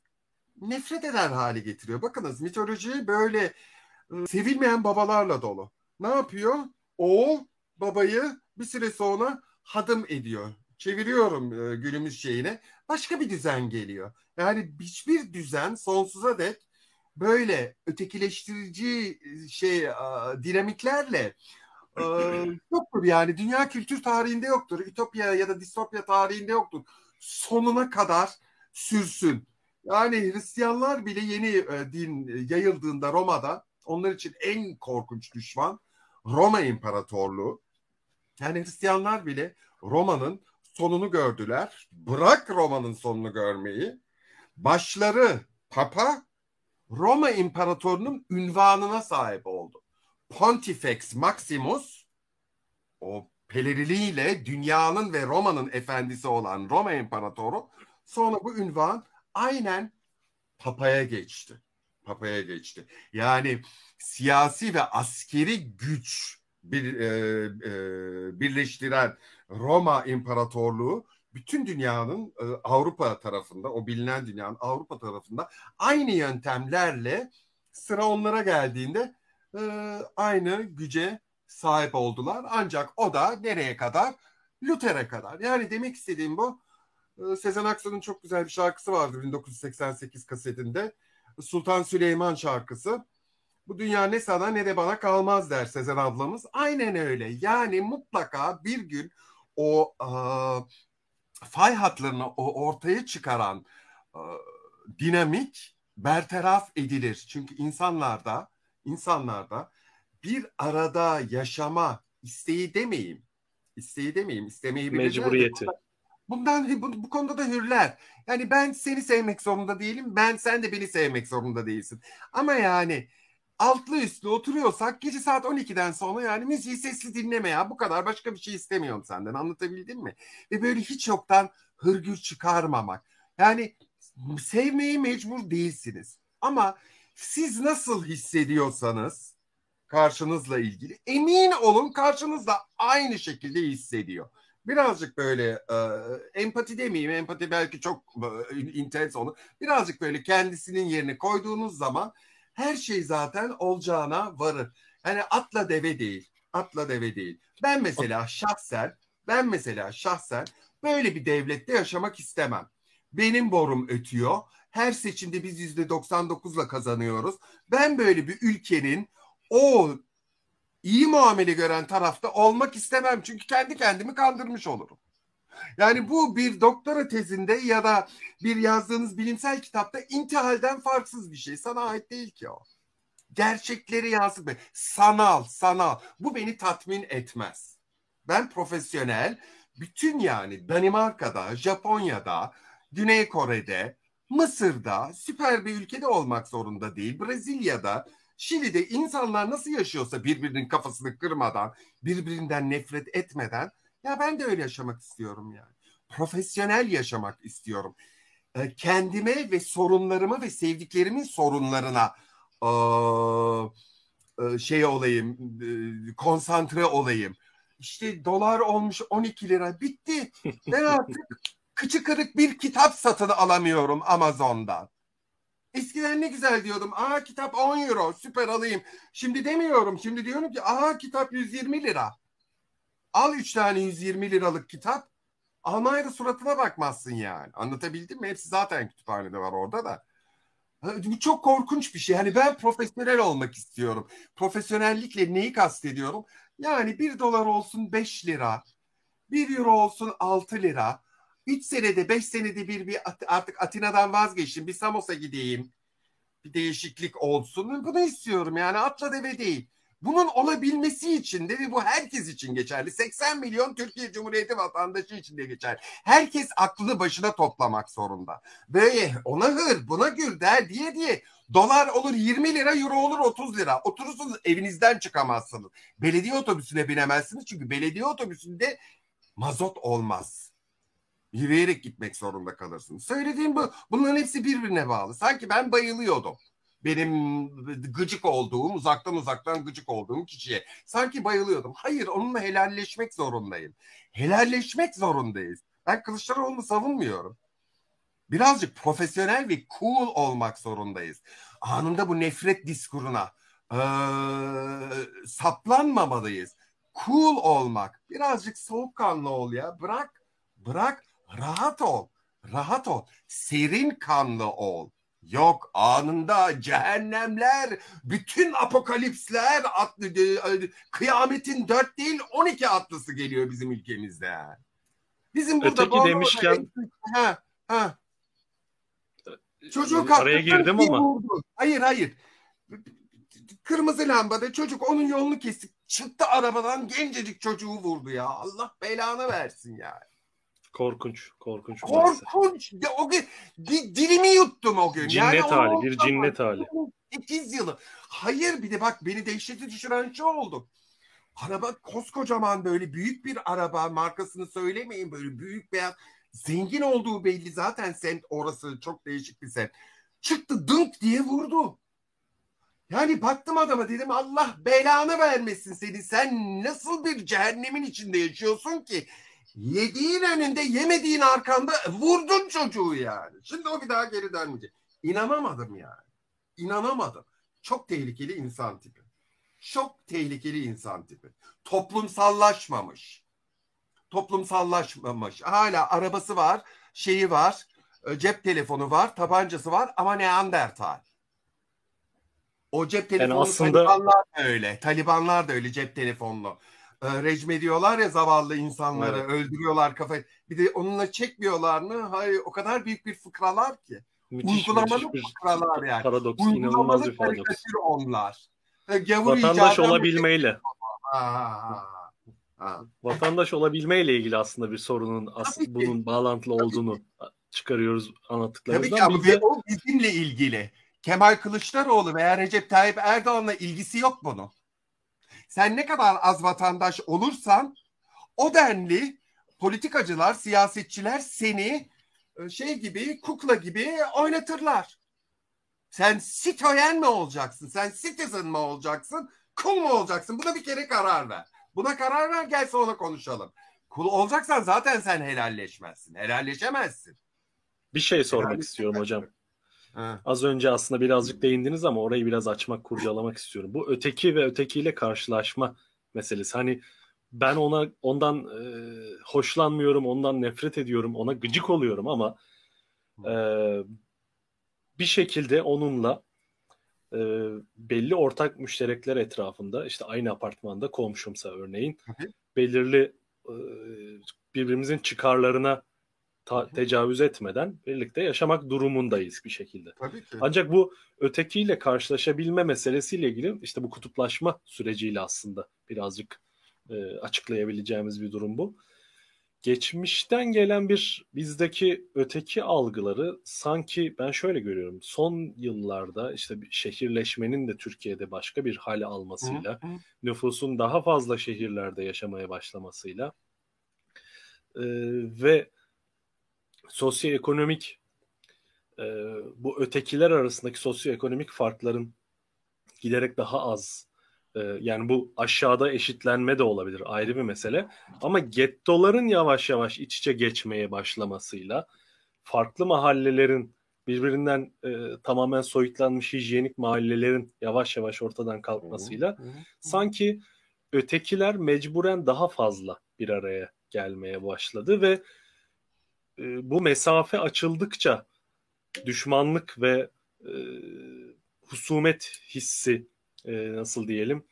nefret eder hale getiriyor. Bakınız mitoloji böyle e, sevilmeyen babalarla dolu. Ne yapıyor? Oğul babayı bir süre sonra hadım ediyor. Çeviriyorum e, günümüz şeyine. Başka bir düzen geliyor. Yani hiçbir düzen sonsuza dek böyle ötekileştirici e, şey dinamiklerle yoktur yani dünya kültür tarihinde yoktur. Ütopya ya da distopya tarihinde yoktur. Sonuna kadar sürsün. Yani Hristiyanlar bile yeni e, din yayıldığında Roma'da onlar için en korkunç düşman Roma İmparatorluğu. Yani Hristiyanlar bile Roma'nın sonunu gördüler. Bırak Roma'nın sonunu görmeyi. Başları Papa Roma İmparatorunun ünvanına sahip oldu. Pontifex Maximus o peleriliğiyle dünyanın ve Roma'nın efendisi olan Roma İmparatoru sonra bu ünvan aynen Papa'ya geçti. Papa'ya geçti. Yani siyasi ve askeri güç bir e, e, birleştiren Roma İmparatorluğu bütün dünyanın e, Avrupa tarafında, o bilinen dünyanın Avrupa tarafında aynı yöntemlerle sıra onlara geldiğinde e, aynı güce sahip oldular. Ancak o da nereye kadar? Luther'e kadar. Yani demek istediğim bu. E, Sezen Aksu'nun çok güzel bir şarkısı vardı 1988 kasetinde. Sultan Süleyman şarkısı. Bu dünya ne sana ne de bana kalmaz der Sezen ablamız. Aynen öyle. Yani mutlaka bir gün o fay hatlarını o ortaya çıkaran e, dinamik bertaraf edilir. Çünkü insanlarda insanlarda bir arada yaşama isteği demeyeyim. İsteği demeyeyim. İstemeyi Mecburiyeti. De, bundan bu, bu konuda da hürler. Yani ben seni sevmek zorunda değilim. Ben sen de beni sevmek zorunda değilsin. Ama yani altlı üstlü oturuyorsak gece saat 12'den sonra yani müziği sesli dinleme ya. Bu kadar başka bir şey istemiyorum senden. Anlatabildim mi? Ve böyle hiç yoktan hırgür çıkarmamak. Yani sevmeyi mecbur değilsiniz. Ama siz nasıl hissediyorsanız karşınızla ilgili emin olun karşınızda aynı şekilde hissediyor. Birazcık böyle e, empati demeyeyim, empati belki çok e, intens olur. Birazcık böyle kendisinin yerine koyduğunuz zaman her şey zaten olacağına varır. Yani atla deve değil, atla deve değil. Ben mesela şahsen, ben mesela şahsen böyle bir devlette yaşamak istemem. Benim borum ötüyor. Her seçimde biz yüzde 99'la kazanıyoruz. Ben böyle bir ülkenin o iyi muamele gören tarafta olmak istemem. Çünkü kendi kendimi kandırmış olurum. Yani bu bir doktora tezinde ya da bir yazdığınız bilimsel kitapta intihalden farksız bir şey. Sana ait değil ki o. Gerçekleri yansıtma. Sanal, sanal. Bu beni tatmin etmez. Ben profesyonel, bütün yani Danimarka'da, Japonya'da, Güney Kore'de, Mısır'da, süper bir ülkede olmak zorunda değil. Brezilya'da, Şili'de insanlar nasıl yaşıyorsa birbirinin kafasını kırmadan, birbirinden nefret etmeden ya ben de öyle yaşamak istiyorum yani. Profesyonel yaşamak istiyorum. E, kendime ve sorunlarıma ve sevdiklerimin sorunlarına e, e, şey olayım, e, konsantre olayım. İşte dolar olmuş 12 lira bitti. Ben artık kıçı kırık bir kitap satın alamıyorum Amazon'dan. Eskiden ne güzel diyordum. Aa kitap 10 euro süper alayım. Şimdi demiyorum. Şimdi diyorum ki aa kitap 120 lira. Al 3 tane 120 liralık kitap. Almanya'da suratına bakmazsın yani. Anlatabildim mi? Hepsi zaten kütüphanede var orada da. Bu çok korkunç bir şey. Yani ben profesyonel olmak istiyorum. Profesyonellikle neyi kastediyorum? Yani 1 dolar olsun 5 lira. 1 euro olsun 6 lira. 3 senede 5 senede bir, bir artık Atina'dan vazgeçtim. Bir Samos'a gideyim. Bir değişiklik olsun. Bunu istiyorum yani atla deve değil. Bunun olabilmesi için de ve bu herkes için geçerli. 80 milyon Türkiye Cumhuriyeti vatandaşı için de geçer. Herkes aklını başına toplamak zorunda. Böyle ona hır buna gür der diye diye dolar olur 20 lira euro olur 30 lira. Oturursunuz evinizden çıkamazsınız. Belediye otobüsüne binemezsiniz çünkü belediye otobüsünde mazot olmaz. Yürüyerek gitmek zorunda kalırsınız. Söylediğim bu. Bunların hepsi birbirine bağlı. Sanki ben bayılıyordum benim gıcık olduğum, uzaktan uzaktan gıcık olduğum kişiye. Sanki bayılıyordum. Hayır onunla helalleşmek zorundayım. Helalleşmek zorundayız. Ben Kılıçdaroğlu'nu savunmuyorum. Birazcık profesyonel ve cool olmak zorundayız. Anında bu nefret diskuruna ee, saplanmamalıyız. Cool olmak. Birazcık soğukkanlı ol ya. Bırak, bırak, rahat ol. Rahat ol. Serin kanlı ol. Yok anında cehennemler, bütün apokalipsler, atlı, e, kıyametin dört değil on iki atlısı geliyor bizim ülkemizde. Bizim burada Öteki demişken... Ha, ha. Çocuğu Araya girdim ama. Vurdu. Hayır hayır. Kırmızı lambada çocuk onun yolunu kesti. Çıktı arabadan gencecik çocuğu vurdu ya. Allah belanı versin yani. Korkunç, korkunç. Korkunç. Ya, o gün di, dilimi yuttum o gün. Cinnet yani hali, bir cinnet hali. 8 yılı. Hayır bir de bak beni dehşete düşüren şey oldu. Araba koskocaman böyle büyük bir araba markasını söylemeyin böyle büyük beyaz zengin olduğu belli zaten semt orası çok değişik bir semt. Çıktı dınk diye vurdu. Yani baktım adama dedim Allah belanı vermesin seni. Sen nasıl bir cehennemin içinde yaşıyorsun ki? Yediğin önünde yemediğin arkanda vurdun çocuğu yani. Şimdi o bir daha geri dönmeyecek. İnanamadım yani. İnanamadım. Çok tehlikeli insan tipi. Çok tehlikeli insan tipi. Toplumsallaşmamış. Toplumsallaşmamış. Hala arabası var, şeyi var, e, cep telefonu var, tabancası var ama Neandertal. O cep telefonu yani aslında... Talibanlar da öyle. Talibanlar da öyle cep telefonlu. Ee, rejim ediyorlar ya zavallı insanları, evet. öldürüyorlar kafayı. Bir de onunla çekmiyorlar mı? Hayır, o kadar büyük bir fıkralar ki. Müthiş, Uygulamalı müthiş fıkralar yani. Paradoks, inanılmaz bir paradoks. onlar. Gavur Vatandaş olabilmeyle. Ha, ha. Vatandaş olabilmeyle ilgili aslında bir sorunun as bunun bağlantılı olduğunu çıkarıyoruz anlattıklarımızdan. Tabii ki ama de... o bizimle ilgili. Kemal Kılıçdaroğlu veya Recep Tayyip Erdoğan'la ilgisi yok bunun. Sen ne kadar az vatandaş olursan o denli politikacılar, siyasetçiler seni e, şey gibi, kukla gibi oynatırlar. Sen sitoyen mi olacaksın? Sen citizen mi olacaksın? Kul mu olacaksın? Buna bir kere karar ver. Buna karar ver gel sonra konuşalım. Kul olacaksan zaten sen helalleşmezsin. Helalleşemezsin. Bir şey sormak istiyorum hocam. Ha. Az önce aslında birazcık değindiniz ama orayı biraz açmak, kurcalamak istiyorum. Bu öteki ve ötekiyle karşılaşma meselesi. Hani ben ona ondan e, hoşlanmıyorum, ondan nefret ediyorum, ona gıcık oluyorum ama e, bir şekilde onunla e, belli ortak müşterekler etrafında işte aynı apartmanda komşumsa örneğin belirli e, birbirimizin çıkarlarına ta- tecavüz etmeden birlikte yaşamak durumundayız bir şekilde. Tabii ki. Ancak bu ötekiyle karşılaşabilme meselesiyle ilgili işte bu kutuplaşma süreciyle aslında birazcık e, açıklayabileceğimiz bir durum bu. Geçmişten gelen bir bizdeki öteki algıları sanki ben şöyle görüyorum. Son yıllarda işte şehirleşmenin de Türkiye'de başka bir hale almasıyla, hı hı. nüfusun daha fazla şehirlerde yaşamaya başlamasıyla e, ve sosyoekonomik e, bu ötekiler arasındaki sosyoekonomik farkların giderek daha az e, yani bu aşağıda eşitlenme de olabilir ayrı bir mesele. Ama gettoların yavaş yavaş iç içe geçmeye başlamasıyla farklı mahallelerin birbirinden e, tamamen soyutlanmış hijyenik mahallelerin yavaş yavaş ortadan kalkmasıyla sanki ötekiler mecburen daha fazla bir araya gelmeye başladı ve e, bu mesafe açıldıkça düşmanlık ve e, husumet hissi e, nasıl diyelim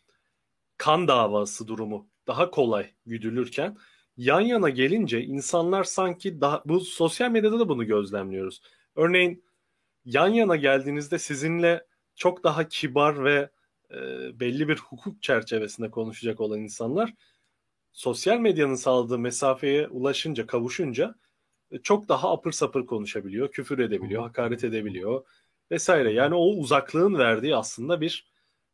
kan davası durumu daha kolay güdülürken yan yana gelince insanlar sanki daha bu sosyal medyada da bunu gözlemliyoruz. Örneğin yan yana geldiğinizde sizinle çok daha kibar ve e, belli bir hukuk çerçevesinde konuşacak olan insanlar sosyal medyanın sağladığı mesafeye ulaşınca, kavuşunca çok daha apır sapır konuşabiliyor, küfür edebiliyor, hakaret edebiliyor vesaire. Yani o uzaklığın verdiği aslında bir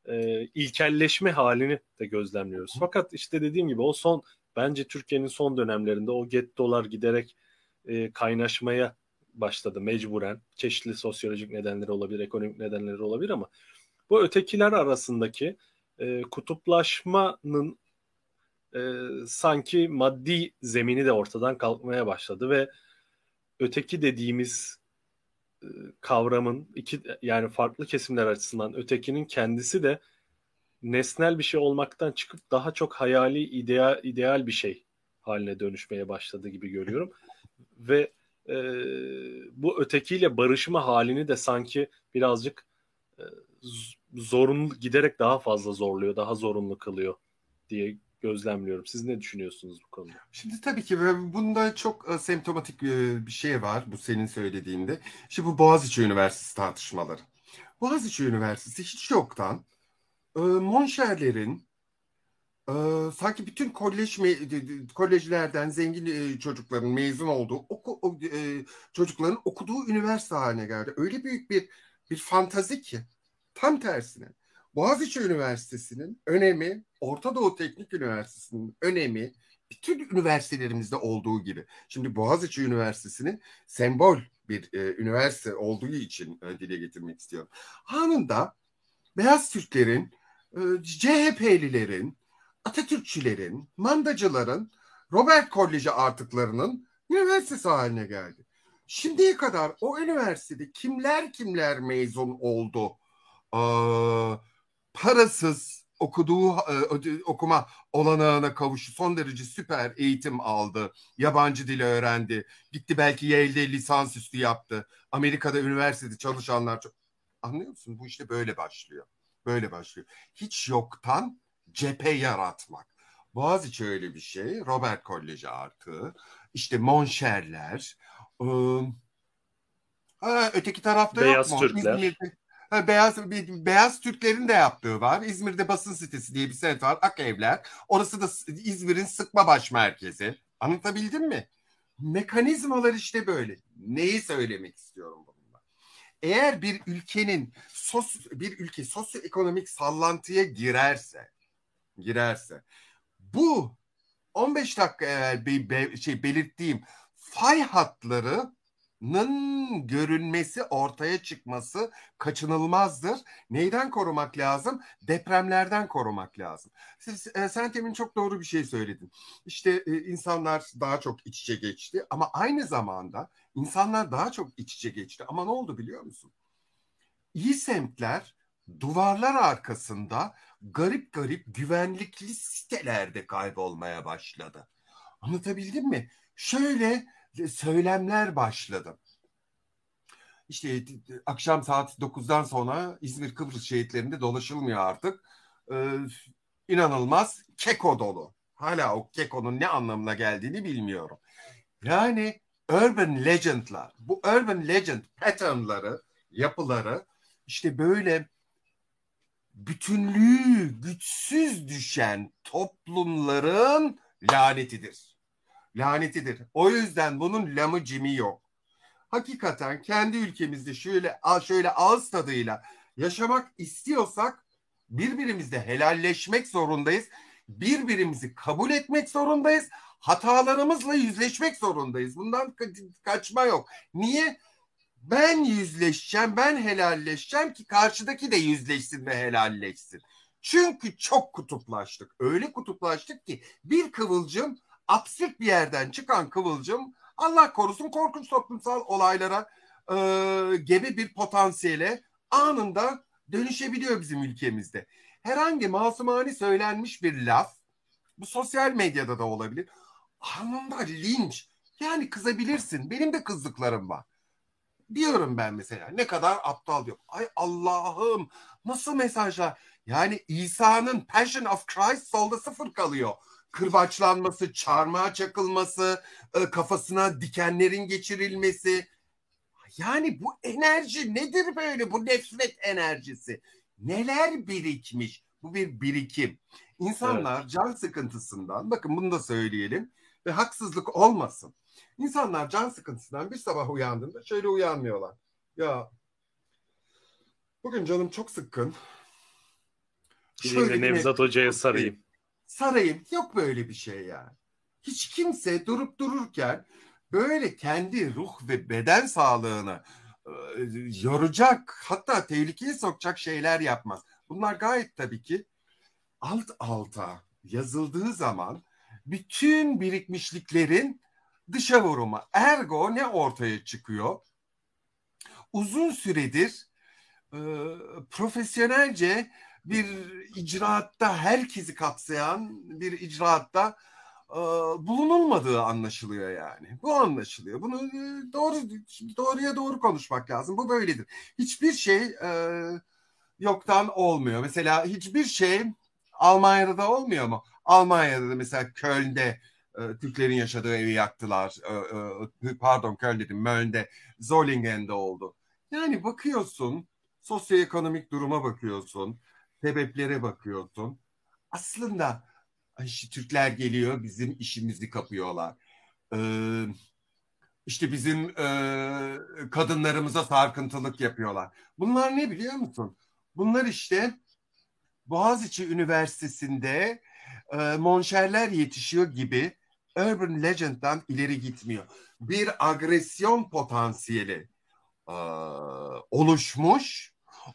e, ilkelleşme halini de gözlemliyoruz. Fakat işte dediğim gibi o son bence Türkiye'nin son dönemlerinde o gettolar giderek e, kaynaşmaya başladı mecburen. Çeşitli sosyolojik nedenleri olabilir, ekonomik nedenleri olabilir ama bu ötekiler arasındaki e, kutuplaşmanın e, sanki maddi zemini de ortadan kalkmaya başladı ve öteki dediğimiz e, kavramın iki yani farklı kesimler açısından ötekinin kendisi de nesnel bir şey olmaktan çıkıp daha çok hayali ideal ideal bir şey haline dönüşmeye başladı gibi görüyorum. Ve e, bu ötekiyle barışma halini de sanki birazcık e, zorunlu giderek daha fazla zorluyor, daha zorunlu kılıyor diye gözlemliyorum. Siz ne düşünüyorsunuz bu konuda? Şimdi tabii ki bunda çok e, semptomatik e, bir şey var bu senin söylediğinde. Şimdi bu Boğaziçi Üniversitesi tartışmaları. Boğaziçi Üniversitesi hiç yoktan e, Monşerlerin e, sanki bütün kolej kolejlerden zengin e, çocukların mezun olduğu oku, e, çocukların okuduğu üniversite haline geldi. Öyle büyük bir bir fantazi ki tam tersine Boğaziçi Üniversitesi'nin önemi, Orta Doğu Teknik Üniversitesi'nin önemi bütün üniversitelerimizde olduğu gibi. Şimdi Boğaziçi Üniversitesi'nin sembol bir e, üniversite olduğu için e, dile getirmek istiyorum. Anında beyaz Türklerin, e, CHP'lilerin, Atatürkçülerin, mandacıların, Robert Koleji artıklarının üniversitesi haline geldi. Şimdiye kadar o üniversitede kimler kimler mezun oldu? Ee, parasız okuduğu e, okuma olanağına kavuştu. Son derece süper eğitim aldı. Yabancı dili öğrendi. Gitti belki Yale'de lisansüstü yaptı. Amerika'da üniversitede çalışanlar çok... Anlıyor musun? Bu işte böyle başlıyor. Böyle başlıyor. Hiç yoktan cephe yaratmak. Boğaziçi öyle bir şey. Robert Koleji artı. İşte Monşerler. Iı, ha, öteki tarafta Beyaz yok mu? Türkler. İzmir'de, ha, beyaz, beyaz Türklerin de yaptığı var. İzmir'de basın sitesi diye bir semt var. Akevler. Orası da İzmir'in sıkma baş merkezi. Anlatabildim mi? Mekanizmalar işte böyle. Neyi söylemek istiyorum bununla? Eğer bir ülkenin sos, bir ülke sosyoekonomik sallantıya girerse girerse bu 15 dakika evvel be, be, şey belirttiğim fay hatlarının görünmesi, ortaya çıkması kaçınılmazdır. Neyden korumak lazım? Depremlerden korumak lazım. Siz, e, sen temin çok doğru bir şey söyledin. İşte e, insanlar daha çok iç içe geçti ama aynı zamanda insanlar daha çok iç içe geçti. Ama ne oldu biliyor musun? İyi semtler duvarlar arkasında garip garip güvenlikli sitelerde kaybolmaya başladı. Anlatabildim mi? Şöyle söylemler başladı. İşte akşam saat 9'dan sonra İzmir Kıbrıs şehitlerinde dolaşılmıyor artık. Ee, inanılmaz keko dolu. Hala o kekonun ne anlamına geldiğini bilmiyorum. Yani urban legend'lar, bu urban legend pattern'ları, yapıları işte böyle bütünlüğü güçsüz düşen toplumların lanetidir. Lanetidir. O yüzden bunun lamı cimi yok. Hakikaten kendi ülkemizde şöyle şöyle ağız tadıyla yaşamak istiyorsak birbirimizle helalleşmek zorundayız. Birbirimizi kabul etmek zorundayız. Hatalarımızla yüzleşmek zorundayız. Bundan kaçma yok. Niye? Ben yüzleşeceğim, ben helalleşeceğim ki karşıdaki de yüzleşsin ve helalleşsin. Çünkü çok kutuplaştık. Öyle kutuplaştık ki bir kıvılcım absürt bir yerden çıkan kıvılcım Allah korusun korkunç toplumsal olaylara e, gebe bir potansiyele anında dönüşebiliyor bizim ülkemizde. Herhangi masumani söylenmiş bir laf bu sosyal medyada da olabilir. Anında linç. Yani kızabilirsin. Benim de kızdıklarım var. Diyorum ben mesela ne kadar aptal diyor. Ay Allah'ım nasıl mesajlar. Yani İsa'nın Passion of Christ solda sıfır kalıyor. Kırbaçlanması, çarmıha çakılması, e, kafasına dikenlerin geçirilmesi. Yani bu enerji nedir böyle bu nefret enerjisi? Neler birikmiş? Bu bir birikim. İnsanlar evet. can sıkıntısından bakın bunu da söyleyelim ve haksızlık olmasın. İnsanlar can sıkıntısından bir sabah uyandığında şöyle uyanmıyorlar. Ya bugün canım çok sıkkın. Şöyle Nevzat Hoca'ya sarayım. Sarayım. Yok böyle bir şey ya. Hiç kimse durup dururken böyle kendi ruh ve beden sağlığını e, yoracak hatta tehlikeye sokacak şeyler yapmaz. Bunlar gayet tabii ki alt alta yazıldığı zaman bütün birikmişliklerin dışa vuruma. Ergo ne ortaya çıkıyor? Uzun süredir e, profesyonelce bir icraatta herkesi kapsayan bir icraatta e, bulunulmadığı anlaşılıyor yani. Bu anlaşılıyor. Bunu e, doğru doğruya doğru konuşmak lazım. Bu böyledir. Hiçbir şey e, yoktan olmuyor. Mesela hiçbir şey Almanya'da da olmuyor mu? Almanya'da da mesela Köln'de Türklerin yaşadığı evi yaktılar. Pardon Köln dedim Möln'de, Zollingen'de oldu. Yani bakıyorsun sosyoekonomik duruma bakıyorsun, sebeplere bakıyorsun. Aslında işte Türkler geliyor bizim işimizi kapıyorlar. Ee, işte bizim e, kadınlarımıza sarkıntılık yapıyorlar. Bunlar ne biliyor musun? Bunlar işte Boğaziçi Üniversitesi'nde e, monşerler yetişiyor gibi urban legend'dan ileri gitmiyor. Bir agresyon potansiyeli e, oluşmuş.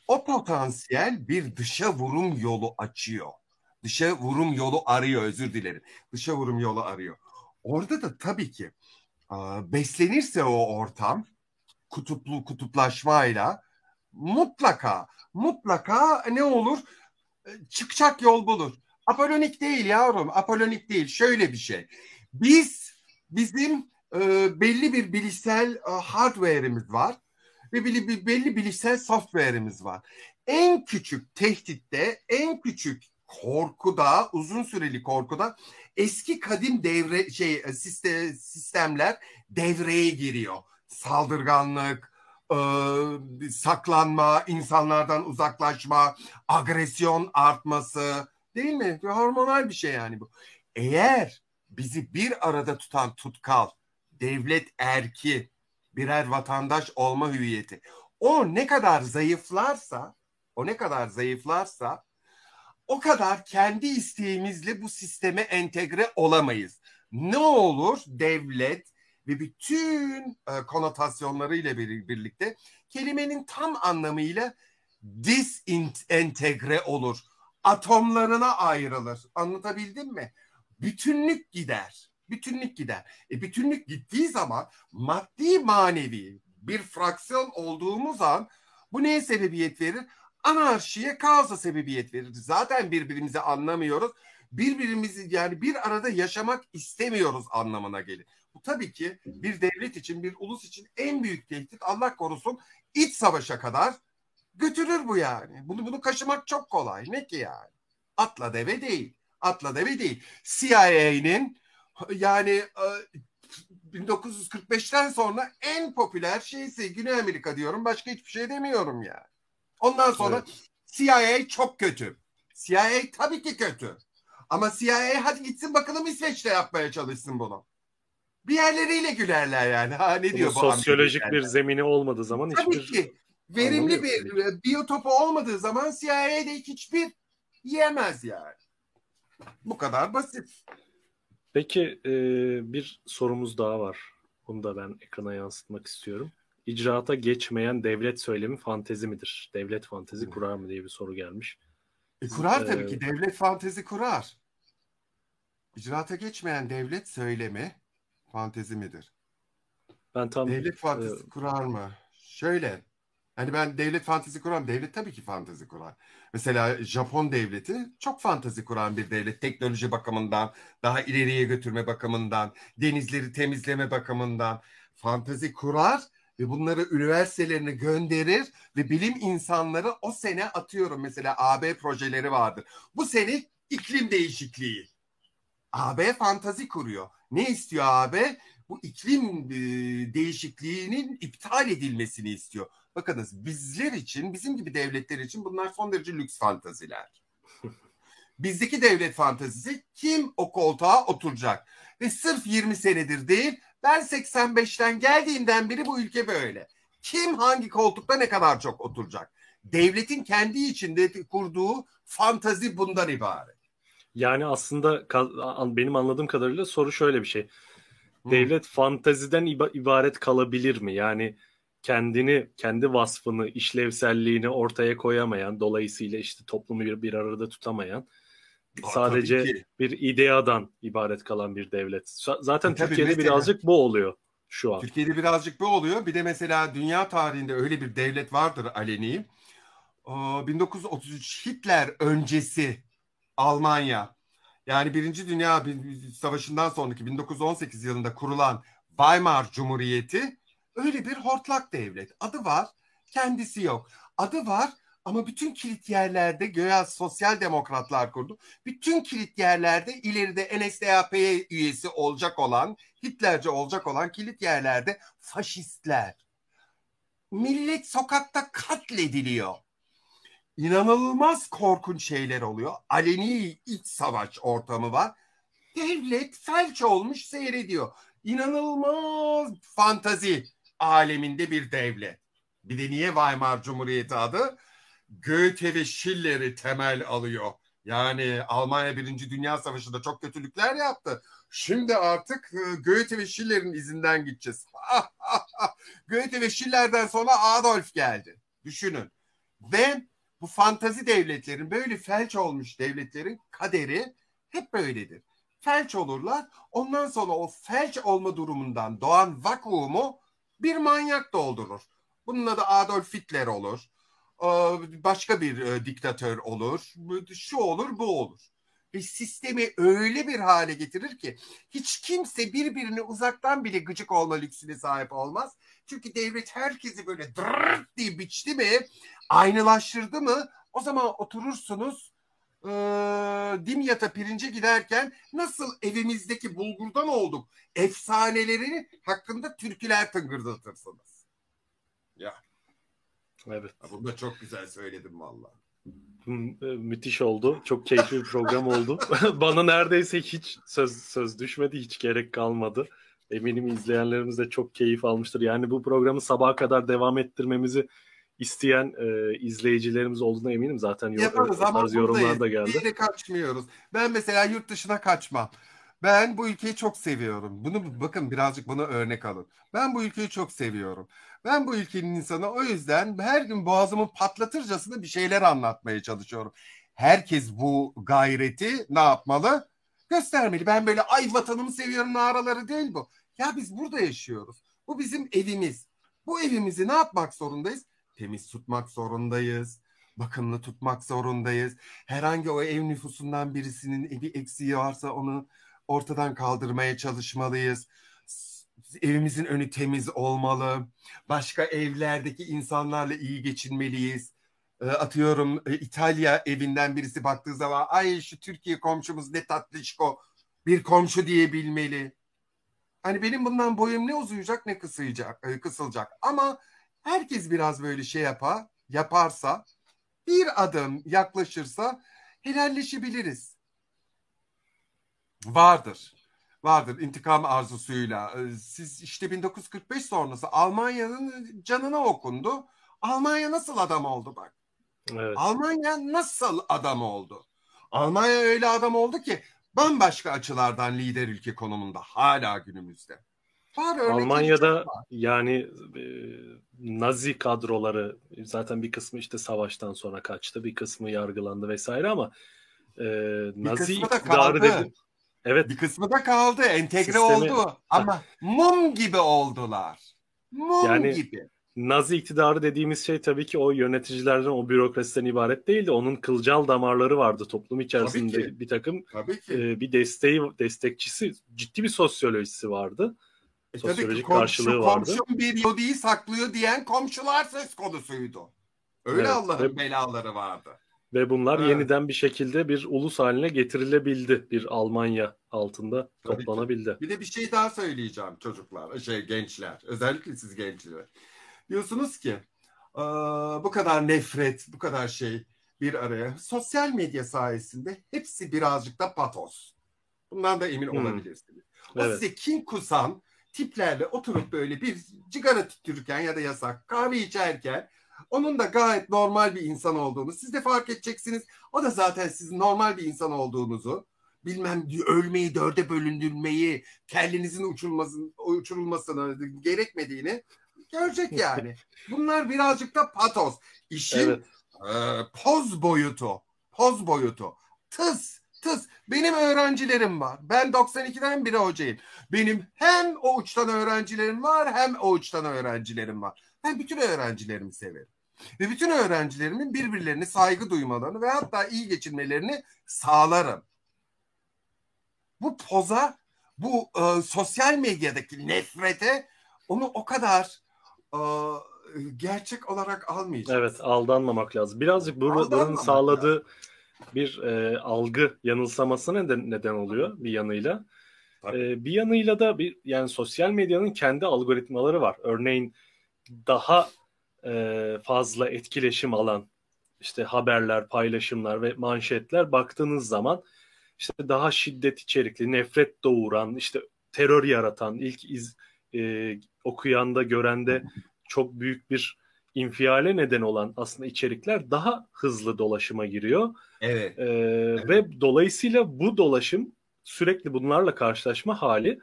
O potansiyel bir dışa vurum yolu açıyor. Dışa vurum yolu arıyor özür dilerim. Dışa vurum yolu arıyor. Orada da tabii ki beslenirse o ortam kutuplu kutuplaşmayla mutlaka mutlaka ne olur e, çıkacak yol bulur. Apolonik değil yavrum apolonik değil şöyle bir şey. Biz bizim e, belli bir bilişsel e, hardware'imiz var ve belli, belli bilişsel software'imiz var. En küçük tehditte en küçük korkuda uzun süreli korkuda eski kadim devre şey e, sistem, sistemler devreye giriyor. Saldırganlık, e, saklanma, insanlardan uzaklaşma, agresyon artması değil mi? Hormonal bir şey yani bu. Eğer bizi bir arada tutan tutkal, devlet erki, birer vatandaş olma hüviyeti o ne kadar zayıflarsa, o ne kadar zayıflarsa o kadar kendi isteğimizle bu sisteme entegre olamayız. Ne olur devlet ve bütün e, konotasyonlarıyla bir, birlikte kelimenin tam anlamıyla disentegre olur. Atomlarına ayrılır. Anlatabildim mi? Bütünlük gider. Bütünlük gider. E bütünlük gittiği zaman maddi manevi bir fraksiyon olduğumuz an bu neye sebebiyet verir? anarşiye kaosa sebebiyet verir. Zaten birbirimizi anlamıyoruz. Birbirimizi yani bir arada yaşamak istemiyoruz anlamına gelir. Bu tabii ki bir devlet için, bir ulus için en büyük tehdit Allah korusun iç savaşa kadar götürür bu yani. Bunu bunu kaşımak çok kolay. Ne ki yani? Atla deve değil. Atla deve değil. CIA'nin yani 1945'ten e, sonra en popüler şeysi Güney Amerika diyorum. Başka hiçbir şey demiyorum yani. Ondan sonra evet. CIA çok kötü. CIA tabii ki kötü. Ama CIA hadi gitsin bakalım İsveç'te yapmaya çalışsın bunu. Bir yerleriyle gülerler yani. Ha ne diyor bu? Sosyolojik bir zemini olmadığı zaman tabii hiçbir ki. Verimli bir tabii. biyotopu olmadığı zaman CIA'de hiçbir yiyemez yani. Bu kadar basit. Peki e, bir sorumuz daha var. Bunu da ben ekrana yansıtmak istiyorum icraata geçmeyen devlet söylemi fantezi midir? Devlet fantezi kurar mı diye bir soru gelmiş. E, kurar tabii ee, ki. Devlet fantezi kurar. İcraata geçmeyen devlet söylemi fantezi midir? Ben tam devlet fantezi e, kurar mı? Şöyle. Hani ben devlet fantezi kuran devlet tabii ki fantezi kurar. Mesela Japon devleti çok fantezi kuran bir devlet. Teknoloji bakımından, daha ileriye götürme bakımından, denizleri temizleme bakımından fantezi kurar ve bunları üniversitelerine gönderir ve bilim insanları o sene atıyorum mesela AB projeleri vardır. Bu sene iklim değişikliği. AB fantazi kuruyor. Ne istiyor AB? Bu iklim değişikliğinin iptal edilmesini istiyor. Bakınız bizler için, bizim gibi devletler için bunlar son derece lüks fantaziler. Bizdeki devlet fantazisi kim o koltuğa oturacak? Ve sırf 20 senedir değil ben 85'ten geldiğimden beri bu ülke böyle. Kim hangi koltukta ne kadar çok oturacak? Devletin kendi içinde kurduğu fantazi bundan ibaret. Yani aslında benim anladığım kadarıyla soru şöyle bir şey. Devlet hmm. fantaziden ibaret kalabilir mi? Yani kendini, kendi vasfını, işlevselliğini ortaya koyamayan, dolayısıyla işte toplumu bir, bir arada tutamayan sadece bir ideadan ibaret kalan bir devlet. Zaten e, Türkiye'de mesela, birazcık bu oluyor şu an. Türkiye'de birazcık bu oluyor. Bir de mesela dünya tarihinde öyle bir devlet vardır aleni. 1933 Hitler öncesi Almanya yani Birinci Dünya Savaşı'ndan sonraki 1918 yılında kurulan Weimar Cumhuriyeti öyle bir hortlak devlet. Adı var, kendisi yok. Adı var ama bütün kilit yerlerde göya sosyal demokratlar kurdu. Bütün kilit yerlerde ileride NSDAP üyesi olacak olan, Hitlerce olacak olan kilit yerlerde faşistler. Millet sokakta katlediliyor. İnanılmaz korkunç şeyler oluyor. Aleni iç savaş ortamı var. Devlet felç olmuş seyrediyor. İnanılmaz fantazi aleminde bir devlet. Bir de niye Weimar Cumhuriyeti adı? Goethe ve Schiller'i temel alıyor. Yani Almanya Birinci Dünya Savaşı'nda çok kötülükler yaptı. Şimdi artık e, Goethe ve Schiller'in izinden gideceğiz. Goethe ve Schiller'den sonra Adolf geldi. Düşünün. Ve bu fantazi devletlerin böyle felç olmuş devletlerin kaderi hep böyledir. Felç olurlar. Ondan sonra o felç olma durumundan doğan vakuumu bir manyak doldurur. Bunun adı Adolf Hitler olur. Başka bir e, diktatör olur. Şu olur bu olur. Ve sistemi öyle bir hale getirir ki hiç kimse birbirine uzaktan bile gıcık olma lüksüne sahip olmaz. Çünkü devlet herkesi böyle dırrt diye biçti mi, aynılaştırdı mı o zaman oturursunuz e, Dimyat'a pirince giderken nasıl evimizdeki bulgurdan olduk efsaneleri hakkında türküler tıngırdatırsınız. Ya. Evet. Bunu da çok güzel söyledim valla. E, müthiş oldu. Çok keyifli bir program oldu. Bana neredeyse hiç söz söz düşmedi, hiç gerek kalmadı. Eminim izleyenlerimiz de çok keyif almıştır. Yani bu programı sabaha kadar devam ettirmemizi isteyen e, izleyicilerimiz olduğuna eminim. Zaten yor- Yaparız ama tarz yorumlar da geldi. Bir yere kaçmıyoruz. Ben mesela yurt dışına kaçmam. Ben bu ülkeyi çok seviyorum. Bunu bakın birazcık buna örnek alın. Ben bu ülkeyi çok seviyorum. Ben bu ülkenin insanı o yüzden her gün boğazımı patlatırcasına bir şeyler anlatmaya çalışıyorum. Herkes bu gayreti ne yapmalı? Göstermeli. Ben böyle ay vatanımı seviyorum naraları değil bu. Ya biz burada yaşıyoruz. Bu bizim evimiz. Bu evimizi ne yapmak zorundayız? Temiz tutmak zorundayız. Bakımlı tutmak zorundayız. Herhangi o ev nüfusundan birisinin bir eksiği varsa onu ortadan kaldırmaya çalışmalıyız. Evimizin önü temiz olmalı. Başka evlerdeki insanlarla iyi geçinmeliyiz. Ee, atıyorum e, İtalya evinden birisi baktığı zaman ay şu Türkiye komşumuz ne tatlışko bir komşu diyebilmeli. Hani benim bundan boyum ne uzayacak ne kısayacak, e, kısılacak. Ama herkes biraz böyle şey yapar, yaparsa bir adım yaklaşırsa helalleşebiliriz vardır. Vardır intikam arzusuyla. Ee, siz işte 1945 sonrası Almanya'nın canına okundu. Almanya nasıl adam oldu bak. Evet. Almanya nasıl adam oldu? Almanya öyle adam oldu ki bambaşka açılardan lider ülke konumunda hala günümüzde. Var Almanya'da yani e, Nazi kadroları zaten bir kısmı işte savaştan sonra kaçtı, bir kısmı yargılandı vesaire ama e, Nazi iktidarı dedim. Evet. Bir kısmı da kaldı. Entegre Sistemi... oldu. Ama mum gibi oldular. Mum yani, gibi. Nazi iktidarı dediğimiz şey tabii ki o yöneticilerden, o bürokrasiden ibaret değildi. Onun kılcal damarları vardı toplum içerisinde bir takım. E, bir desteği, destekçisi, ciddi bir sosyolojisi vardı. E, Sosyolojik komşu, karşılığı vardı. Komşum bir yodiyi saklıyor diyen komşular söz konusuydu. Öyle evet, Allah'ın belaları vardı. Ve bunlar evet. yeniden bir şekilde bir ulus haline getirilebildi. Bir Almanya altında Tabii toplanabildi. Ki. Bir de bir şey daha söyleyeceğim çocuklar, şey gençler. Özellikle siz gençler. Diyorsunuz ki bu kadar nefret, bu kadar şey bir araya. Sosyal medya sayesinde hepsi birazcık da patos. Bundan da emin hmm. olabilirsiniz. O evet. size kin kusan tiplerle oturup böyle bir cigara tüttürürken ya da yasak kahve içerken onun da gayet normal bir insan olduğunu siz de fark edeceksiniz. O da zaten sizin normal bir insan olduğunuzu bilmem ölmeyi, dörde bölündürmeyi, kellinizin uçurulmasını, uçurulmasını gerekmediğini görecek yani. Bunlar birazcık da patos. İşin evet. e, poz boyutu. Poz boyutu. Tıs tıs. Benim öğrencilerim var. Ben 92'den biri hocayım. Benim hem o uçtan öğrencilerim var hem o uçtan öğrencilerim var. Ben bütün öğrencilerimi severim. Ve bütün öğrencilerimin birbirlerine saygı duymalarını ve hatta iyi geçinmelerini sağlarım. Bu poza, bu e, sosyal medyadaki nefrete onu o kadar e, gerçek olarak almayacağız. Evet aldanmamak lazım. Birazcık buranın sağladığı lazım. Bir e, algı yanılsaması neden, neden oluyor bir yanıyla. E, bir yanıyla da bir yani sosyal medyanın kendi algoritmaları var. Örneğin daha e, fazla etkileşim alan işte haberler, paylaşımlar ve manşetler baktığınız zaman işte daha şiddet içerikli, nefret doğuran, işte terör yaratan, ilk iz, e, okuyanda, görende çok büyük bir infiale neden olan aslında içerikler daha hızlı dolaşıma giriyor. Evet. Ee, evet. Ve dolayısıyla bu dolaşım sürekli bunlarla karşılaşma hali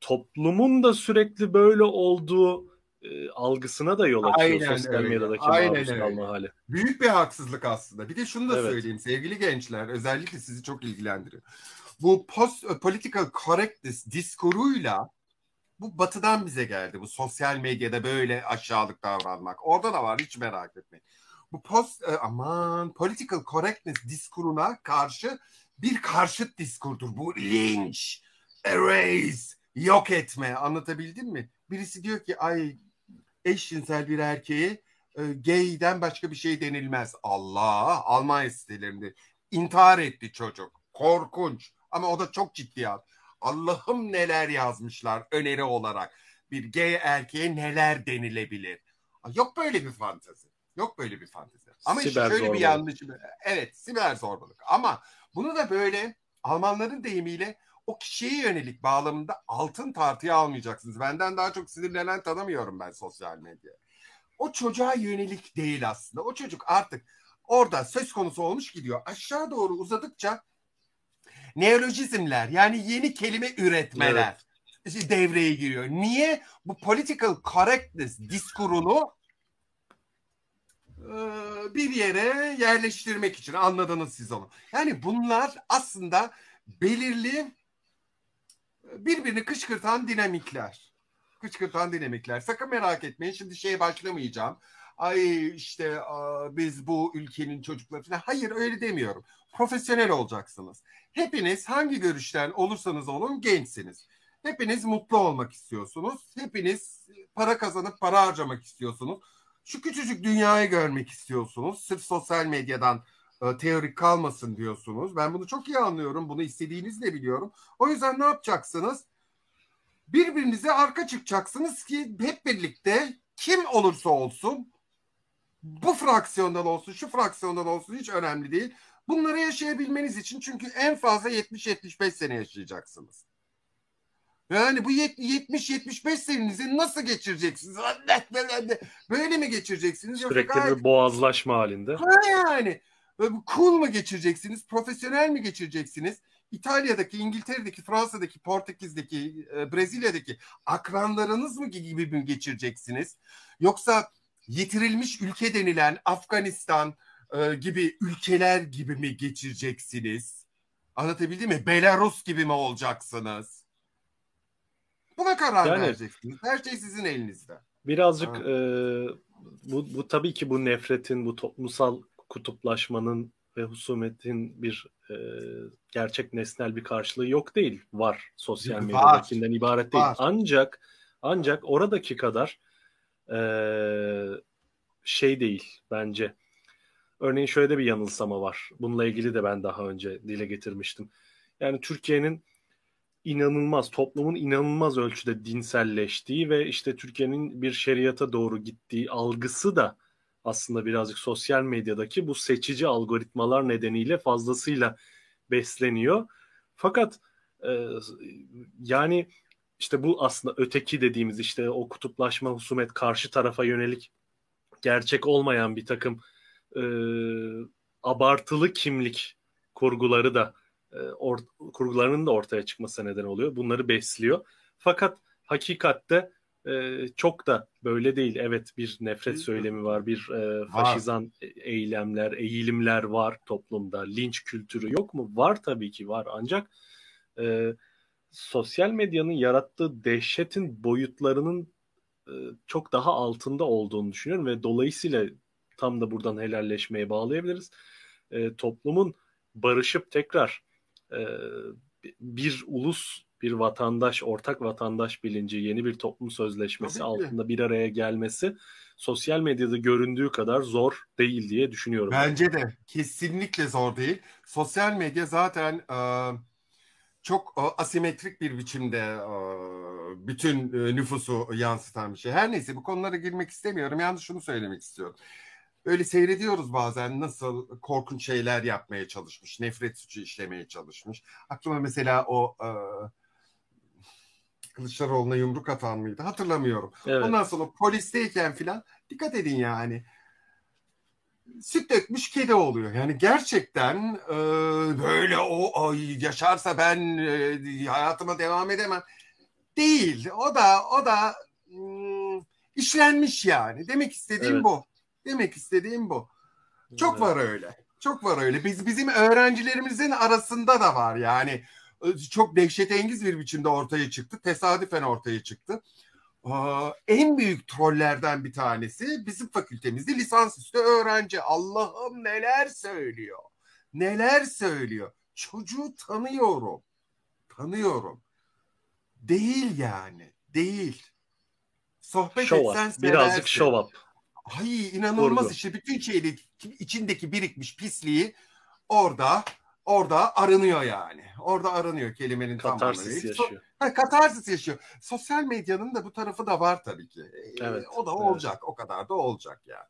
toplumun da sürekli böyle olduğu e, algısına da yol açıyor aynen sosyal öyle. medyadaki aynen maruz öyle. kalma hali. Büyük bir haksızlık aslında. Bir de şunu da evet. söyleyeyim sevgili gençler özellikle sizi çok ilgilendiriyor. Bu post e, political correctness diskuruyla bu batıdan bize geldi. Bu sosyal medyada böyle aşağılık davranmak. Orada da var hiç merak etmeyin. Bu post e, aman political correctness diskuruna karşı bir karşıt diskurdur. Bu linç, erase, yok etme. Anlatabildim mi? Birisi diyor ki ay eşcinsel bir erkeğe e, gay'den başka bir şey denilmez. Allah Almanya sitelerinde intihar etti çocuk. Korkunç. Ama o da çok ciddi al. Allah'ım neler yazmışlar öneri olarak. Bir gay erkeğe neler denilebilir. Yok böyle bir fantezi. Yok böyle bir fantezi. Ama siber işte şöyle zorbalık. bir yanlış. Evet siber zorbalık. Ama bunu da böyle Almanların deyimiyle o kişiye yönelik bağlamında altın tartıya almayacaksınız. Benden daha çok sinirlenen tanımıyorum ben sosyal medya. O çocuğa yönelik değil aslında. O çocuk artık orada söz konusu olmuş gidiyor. Aşağı doğru uzadıkça neolojizmler yani yeni kelime üretmeler evet. devreye giriyor. Niye? Bu political correctness diskurunu bir yere yerleştirmek için anladınız siz onu. Yani bunlar aslında belirli birbirini kışkırtan dinamikler. Kışkırtan dinamikler. Sakın merak etmeyin şimdi şeye başlamayacağım. Ay işte biz bu ülkenin çocukları falan. Hayır öyle demiyorum. Profesyonel olacaksınız. Hepiniz hangi görüşten olursanız olun gençsiniz. Hepiniz mutlu olmak istiyorsunuz. Hepiniz para kazanıp para harcamak istiyorsunuz. Şu küçücük dünyayı görmek istiyorsunuz. Sırf sosyal medyadan e, teorik kalmasın diyorsunuz. Ben bunu çok iyi anlıyorum. Bunu istediğinizi de biliyorum. O yüzden ne yapacaksınız? Birbirinize arka çıkacaksınız ki hep birlikte kim olursa olsun bu fraksiyondan olsun, şu fraksiyondan olsun hiç önemli değil. Bunları yaşayabilmeniz için çünkü en fazla 70-75 sene yaşayacaksınız. Yani bu 70-75 senenizi nasıl geçireceksiniz? Böyle mi geçireceksiniz? Sürekli bir boğazlaşma halinde. Ha yani. Cool mu geçireceksiniz? Profesyonel mi geçireceksiniz? İtalya'daki, İngiltere'deki, Fransa'daki, Portekiz'deki, e, Brezilya'daki akranlarınız mı gibi mi geçireceksiniz? Yoksa yitirilmiş ülke denilen Afganistan e, gibi ülkeler gibi mi geçireceksiniz? Anlatabildim mi? Belarus gibi mi olacaksınız? Buna karar yani, vereceksiniz. Her şey sizin elinizde. Birazcık e, bu, bu tabii ki bu nefretin, bu toplumsal kutuplaşmanın ve husumetin bir e, gerçek nesnel bir karşılığı yok değil. Var. Sosyal medyadakinden ibaret değil. Var. Ancak ancak oradaki kadar e, şey değil bence. Örneğin şöyle de bir yanılsama var. Bununla ilgili de ben daha önce dile getirmiştim. Yani Türkiye'nin inanılmaz, toplumun inanılmaz ölçüde dinselleştiği ve işte Türkiye'nin bir şeriata doğru gittiği algısı da aslında birazcık sosyal medyadaki bu seçici algoritmalar nedeniyle fazlasıyla besleniyor. Fakat e, yani işte bu aslında öteki dediğimiz işte o kutuplaşma, husumet karşı tarafa yönelik gerçek olmayan bir takım e, abartılı kimlik kurguları da e, or, kurgularının da ortaya çıkması neden oluyor. Bunları besliyor. Fakat hakikatte e, çok da böyle değil. Evet bir nefret söylemi var, bir e, faşizan var. eylemler, eğilimler var toplumda. Linç kültürü yok mu? Var tabii ki var. Ancak e, sosyal medyanın yarattığı dehşetin boyutlarının e, çok daha altında olduğunu düşünüyorum ve dolayısıyla tam da buradan helalleşmeye bağlayabiliriz. E, toplumun barışıp tekrar e, bir ulus, bir vatandaş, ortak vatandaş bilinci, yeni bir toplum sözleşmesi altında bir araya gelmesi sosyal medyada göründüğü kadar zor değil diye düşünüyorum. Bence de kesinlikle zor değil. Sosyal medya zaten e, çok e, asimetrik bir biçimde e, bütün e, nüfusu yansıtan bir şey. Her neyse bu konulara girmek istemiyorum. Yalnız şunu söylemek istiyorum öyle seyrediyoruz bazen nasıl korkunç şeyler yapmaya çalışmış, nefret suçu işlemeye çalışmış. Aklıma mesela o e, Kılıçdaroğlu'na yumruk atan mıydı hatırlamıyorum. Evet. Ondan sonra polisteyken filan dikkat edin yani. Süt dökmüş kedi oluyor. Yani gerçekten e, böyle o ay, yaşarsa ben e, hayatıma devam edemem. Değil. O da o da hmm, işlenmiş yani. Demek istediğim evet. bu. Demek istediğim bu. Çok evet. var öyle. Çok var öyle. Biz bizim öğrencilerimizin arasında da var yani. Çok dehşetengiz bir biçimde ortaya çıktı. Tesadüfen ortaya çıktı. Aa, en büyük trollerden bir tanesi bizim fakültemizde lisansüstü öğrenci. Allah'ım neler söylüyor. Neler söylüyor. Çocuğu tanıyorum. Tanıyorum. Değil yani. Değil. Sohbet show etsen up. Birazcık show up. Ay inanılmaz Kurgu. işte bütün şeyi içindeki birikmiş pisliği orada orada aranıyor yani. Orada aranıyor kelimenin katarsis tam yaşıyor. Ha, katarsis yaşıyor. Sosyal medyanın da bu tarafı da var tabii ki. Ee, evet. O da evet. olacak. O kadar da olacak yani.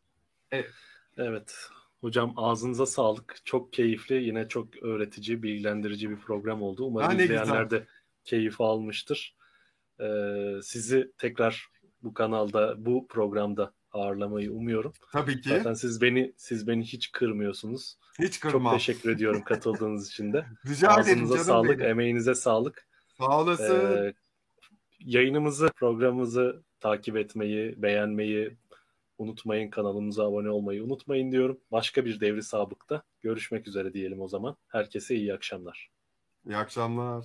Evet. Evet. Hocam ağzınıza sağlık. Çok keyifli. Yine çok öğretici, bilgilendirici bir program oldu. Umarım ha, izleyenler de keyif almıştır. Ee, sizi tekrar bu kanalda, bu programda ağırlamayı umuyorum. Tabii ki. Zaten siz beni siz beni hiç kırmıyorsunuz. Hiç kırmam. Çok teşekkür ediyorum katıldığınız için de. Rica Ağzınıza ederim canım sağlık, benim. emeğinize sağlık. Sağ olasın. Ee, yayınımızı, programımızı takip etmeyi, beğenmeyi unutmayın. Kanalımıza abone olmayı unutmayın diyorum. Başka bir devri sabıkta görüşmek üzere diyelim o zaman. Herkese iyi akşamlar. İyi akşamlar.